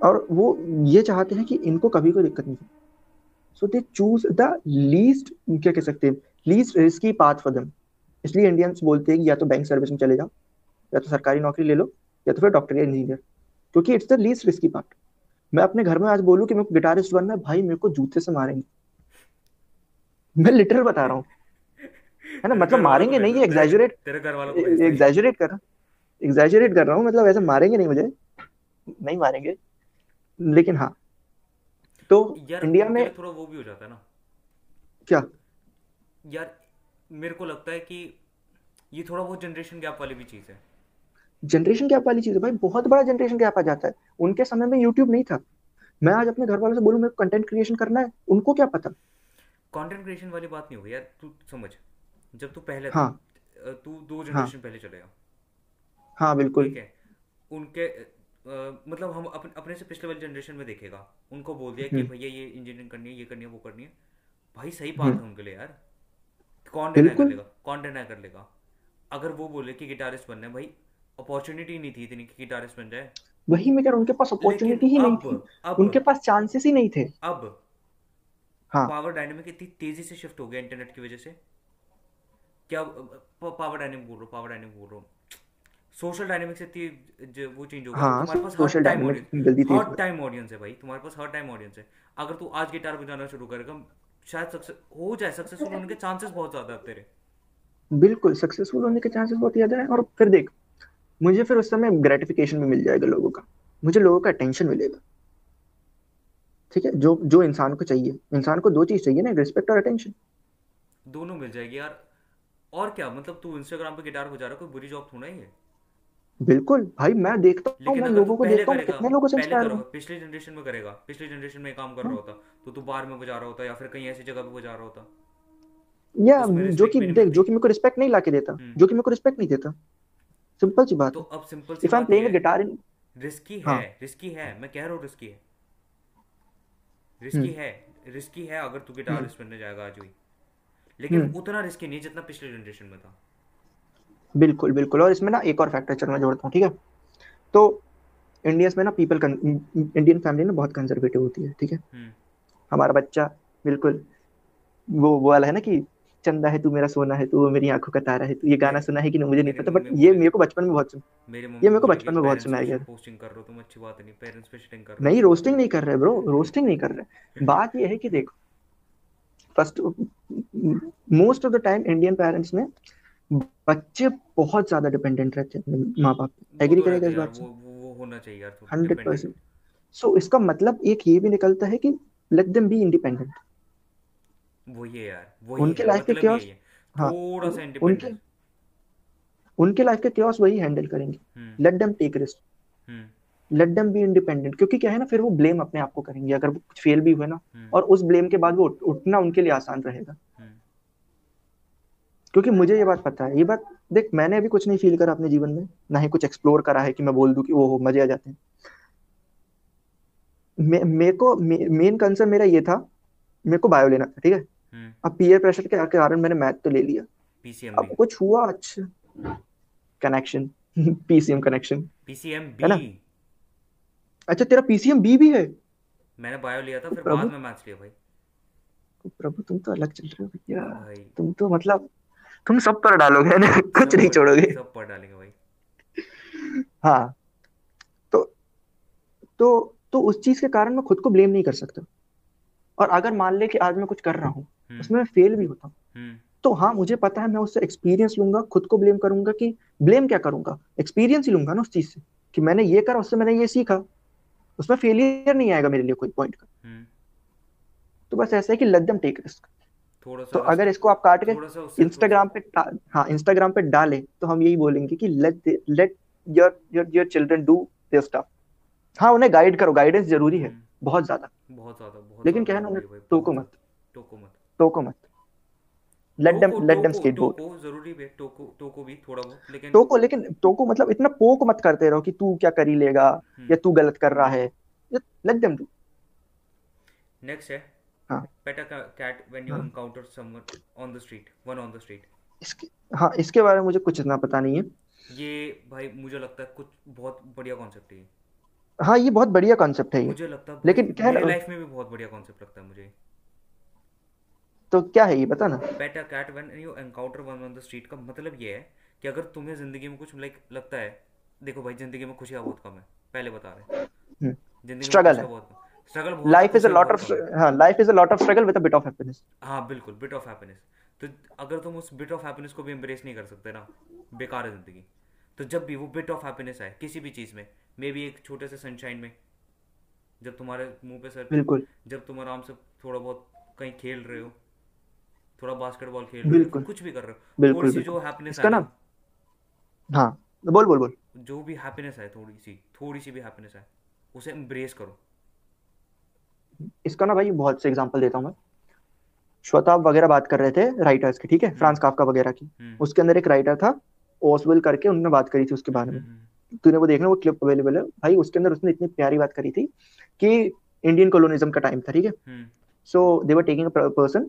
और वो ये चाहते हैं कि इनको कभी कोई दिक्कत नहीं हो। So they choose the least क्या कह सकते हैं? Least risky path for them इसलिए इंडियंस बोलते हैं कि या तो बैंक सर्विस में चले जाओ या तो सरकारी नौकरी ले लो या तो फिर डॉक्टर या इंजीनियर क्योंकि it's the least risky part मैं अपने घर में आज बोलूँ कि मेरे को गिटारिस्ट बनना है भाई मेरे को जूते से मारेंगे। मैं लिटरल बता रहा हूँ। है ना? मतलब
को
मारेंगे नहीं एग्जैजरेट एग्जैजरेट कर एग्जैजरेट कर रहा हूँ मतलब ऐसे मारेंगे नहीं मुझे। नहीं मारेंगे। लेकिन हाँ। तो
यार
इंडिया में
थोड़ा वो भी हो जाता है ना।
क्या?
यार मेरे को लगता है कि ये थोड़ा बहुत जनरेशन गैप वाली भी चीज़ है।
जनरेशन गैप वाली चीज़ है। भाई बहुत बड़ा जनरेशन गैप आ जाता है। उनके समय में यूट्यूब नहीं था। मैं आज अपने घर वालों से बोलूँ मेरे को कंटेंट क्रिएशन करना है। उनको क्या पता?
कंटेंट क्रिएशन वाली बात नहीं होगी यार तू समझ। जब तू पहले
हाँ।
तू दो
हाँ।
जनरेशन पहले चलेगा
हाँ बिल्कुल।
ठीक है? उनके अ, मतलब हम अपने अपने से पिछले वाली जनरेशन में देखेगा। उनको बोल दिया कि
हम्म।
भैया ये इंजीनियरिंग करनी है ये करनी है वो करनी है। भाई सही बात
हम्म
है उनके लिए यार। कौन डिनाई कर लेगा कौन डिनाई कर लेगा। अगर वो बोले कि गिटारिस्ट बनना है भाई अपॉर्चुनिटी नहीं थी इतनी कि गिटारिस्ट बन जाए।
वही मैं कह रहा हूँ, उनके पास अपॉर्चुनिटी ही नहीं थी। उनके पास चांसेस ही नहीं थे।
अब।
हाँ।
पावर डायनेमिक इतनी तेज़ी से शिफ्ट हो गया इंटरनेट की वजह से। क्या पावर डायनेमिक बोल रहा हूँ पावर डायनेमिक बोल रहा हूँ। सोशल डायनेमिक से इतनी ज- वो चेंज हो गया
हाँ
तुम्हारे पास हर
सोशल
टाइम ऑडियंस हर टाइम ऑडियंस है भाई तुम्हारे पास हर टाइम ऑडियंस है। अगर तू आज गिटार बजाना शुरू करेगा शायद सक्सेस हो जाए सक्सेसफुल होने के चांसेस बहुत ज़्यादा है तेरे।
बिल्कुल सक्सेसफुल होने के चांसेस बहुत ज़्यादा है। और फिर देख मुझे फिर उस समय ग्रेटिफिकेशन भी मिल जाएगा लोगों का। मुझे लोगों का अटेंशन मिलेगा। ठीक है? जो जो इंसान को चाहिए। इंसान को दो चीज़ चाहिए ना रिस्पेक्ट और अटेंशन
दोनों मिल जाएगी यार। और क्या? मतलब तू इंस्टाग्राम पे गिटार बजा रहा है कोई बुरी जॉब थोड़ा ही है?
बिल्कुल। भाई मैं देखता हूँ मैं लोगों को देखता हूँ कितने लोगों से इंस्पायर हूँ।
पिछले जनरेशन में करेगा। पिछले जनरेशन में काम कर रहा
हाँ,
होता। तो तू बार में बजा रहा होता या फिर कहीं ऐसी जगह पे बजा रहा होता।
या जो कि देख जो कि मेरे को रिस्पेक्ट नहीं लाके देता।
हम्म।
जो कि मेरे को रिस्पेक्ट नहीं देता। सिंपल सी बात
तो
है।
अब simple C
if I am playing a
है।
गिटार इन
रिस्की
हाँ
है। रिस्की है। मैं कह रहा हूँ रिस्की है। Risky
hmm.
है रिस्की है अगर तू
हम्म।
गिटारिस्ट बनने जाएगा आज भी। लेकिन
हम्म।
उतना रिस्की नहीं जितना पिछले जनरेशन में था।
बिल्कुल बिल्कुल। और इसमें ना एक और फैक्टर चल मैं जोड़ता हूँ ठीक है? तो इंडियंस में ना पीपल इंडियन फैमिली ना बहुत कंजर्वेटिव होती है ठीक है?
हम्म।
हमारा बच्चा बिल्कुल वो वो वाला है ना कि चंदा है तू मेरा सोना है तू मेरी आँखों का तारा है तू ये गाना सुना है कि नहीं मुझे नहीं पता बट ये मेरे को बचपन में बहुत सुन ये मेरे को बचपन में बहुत सुनाया गया
पोस्टिंग कर रहे हो तुम अच्छी बात नहीं पेरेंट्स पे शिटिंग कर रहे
नहीं रोस्टिंग नहीं कर रहे ब्रो रोस्टिंग नहीं कर रहे। बात ये है कि देखो first most of the time Indian parents में बच्चे बहुत ज़्यादा डिपेंडेंट रहते हैं माँ बाप एग्री करेगा इस बात से?
वो वो वो होना चाहिए यार
हंड्रेड परसेंट सो इसका मतलब एक ये भी निकलता है कि लेट देम बी इंडिपेंडेंट
वही है यार वही
उनके
है
लाइफ के
मतलब
क्योस
यही है।
हाँ
थोड़ा सा
उनके
इंडिपेंडेंस
उनके लाइफ के क्योस वही हैंडल करेंगे।
हम्म।
Let them take risk
hmm.
Let them be independent क्योंकि क्या है ना फिर वो ब्लेम अपने आप को करेंगे अगर वो कुछ फेल भी हुए ना
हम्म।
और उस ब्लेम के बाद वो उठ, उठना उनके लिए आसान रहेगा।
हम्म।
क्योंकि मुझे ये बात पता है ये बात देख मैंने अभी कुछ नहीं फील करा अपने जीवन में ना ही कुछ एक्सप्लोर करा है कि मैं बोल दूँ कि वो मज़े आ जाते हैं। मे, मेरे को मेन कंसर्न मेरा ये था मेरे को बायो लेना था ठीक है? अब पीयर प्रेशर के कारण मैंने मैथ तो ले लिया।
पीसीएम
अब कुछ हुआ अच्छा कनेक्शन पीसीएम कनेक्शन
पीसीएम
ना?
बी
अच्छा तेरा पीसीएम बी भी है?
मैंने बायो लिया था
ओ
फिर बाद
प्रभु
में मैथ्स लिया भाई।
प्रभु तुम तो अलग चल रहे हो भैया। तुम तो मतलब तुम सब पर डालोगे ना? कुछ नहीं छोड़ोगे।
सब पढ़ डालेंगे भाई।
हाँ। तो तो तो उस चीज़ के कारण मैं खुद को ब्लेम नहीं कर सकता। और अगर मान ले कि आज मैं कुछ कर रहा हूँ उसमें मैं फेल भी होता हूँ।
हम्म।
तो हाँ मुझे पता है मैं उससे एक्सपीरियंस लूँगा खुद को ब्लेम करूँगा कि ब्लेम क्या करूँगा? एक्सपीरियंस ही लूँगा ना उस चीज़ से कि मैंने ये करा उससे मैंने ये सीखा। उसमें फेलियर नहीं आएगा मेरे लिए कोई पॉइंट का।
हम्म।
तो बस ऐसा है कि लेट देम टेक रिस्क
थोड़ा
तो अगर इसको आप काट के इंस्टाग्राम पे हाँ इंस्टाग्राम पे डालें तो हम यही बोलेंगे कि let let your your your children do their stuff हाँ उन्हें गाइड करो। गाइडेंस ज़रूरी है
हम्म।
बहुत ज़्यादा।
बहुत ज़्यादा
लेकिन क्या है ना उन्हें टोको मत।
टोको मत।
टोको मत। लेट देम लेट देम
टोको
स्केटबोर्ड
टोको ज़रूरी भी है टोको टोको भी थोड़ा बहुत लेकिन
टोको लेकिन टोको मतलब इतना पोक मत करते रहो कि तू क्या कर ही लेगा
हम्म।
या तू गलत कर रहा है। लेट देम डू
नेक्स्ट है।
हाँ।
Pet a cat when you
हाँ।
Encounter someone on the street one on the street
इसके हाँ इसके बारे में मुझे कुछ इतना पता नहीं है।
ये भाई मुझे लगता है कुछ बहुत बढ़िया कॉन्सेप्ट है
हाँ ये बहुत बढ़िया कॉन्सेप्ट है ये।
मुझे लगता है
लेकिन क्या है
लाइफ में भी बहुत बढ़िया कॉन्सेप्ट लगता है मुझे।
तो क्या है ये बता ना।
A cat when you encounter one on the street का मतलब ये है कि अगर तुम्हें ज़िंदगी में कुछ लाइक लगता है देखो भाई ज़िंदगी में खुशियाँ बहुत कम है पहले बता रहे ज़िंदगी में
स्ट्रगल है।
बहुत कम स्ट्रगल बहुत
life is a lot of
है।
Life is a lot of struggle with a bit of happiness
हाँ बिल्कुल बिट ऑफ़ हैप्पीनेस तो अगर तुम उस बिट ऑफ़ हैप्पीनेस को भी एम्ब्रेस नहीं कर सकते ना बेकार है ज़िंदगी। तो जब भी वो बिट ऑफ़ हैप्पीनेस आए किसी भी चीज़ में मे भी एक छोटे से सनशाइन में जब तुम्हारे मुँह पे सर
बिल्कुल।
जब तुम आराम से थोड़ा बहुत कहीं खेल रहे हो थोड़ा बास्केटबॉल खेल रहे हो
बिल्कुल।
कुछ भी कर रहे हो
बिल्कुल
थोड़ी सी जो हैप्पीनेस
इसका
आए।
ना हाँ बोल बोल बोल।
जो भी हैप्पीनेस है थोड़ी सी थोड़ी सी भी हैप्पीनेस है उसे एम्ब्रेस करो।
इसका ना भाई बहुत से एग्जांपल देता हूँ मैं। श्वेताब वगैरह बात कर रहे थे राइटर्स की ठीक है?
हम्म।
फ्रांस काफका वगैरह की।
हम्म।
उसके अंदर एक राइटर था ओसवेल करके उन्होंने बात करी थी उसके बारे में।
हम्म
तूने वो देखना वो क्लिप अवेलेबल है। भाई उसके अंदर उसने इतनी प्यारी बात करी थी कि इंडियन कॉलोनिज्म का टाइम था ठीक है? So they were taking a person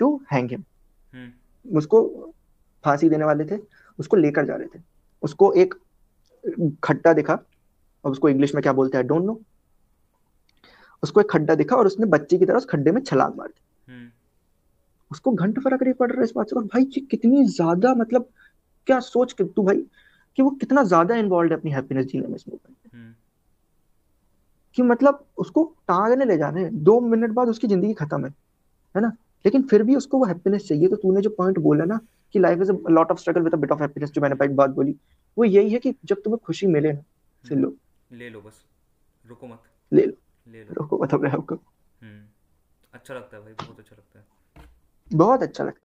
to hang him उसको फांसी देने वाले थे उसको लेकर जा रहे थे। उसको एक खड्डा दिखा अब उसको इंग्लिश में क्या बोलते हैं डोंट नो उसको एक खड्डा दिखा और उसने बच्चे की तरह उस खड्डे में छलांग मार दी।
हम्म।
उसको घंटा फ़र्क नहीं पड़ रहा है इस बात से और भाई ये कितनी ज़्यादा मतलब क्या सोच के तू भाई कि वो कितना ज़्यादा इन्वॉल्व है अपनी हैप्पीनेस जीने में इस मूवमेंट में।
हम्म।
कि मतलब उसको टांगने ले जाने दो मिनट बाद उसकी ज़िंदगी खत्म है है ना? लेकिन फिर भी उसको वो हैप्पीनेस चाहिए। तो तूने जो पॉइंट बोला ना कि life is a lot of struggle with a bit of happiness जो मैंने बात बोली वो यही है कि जब तुम्हें खुशी मिले ना फिर लो।
हम्म। ले लो बस। रुको मत।
ले लो।
ले लो।
रुको मत अपने आपको
हम्म। अच्छा लगता है भाई बहुत अच्छा लगता है।
बहुत अच्छा लगता है।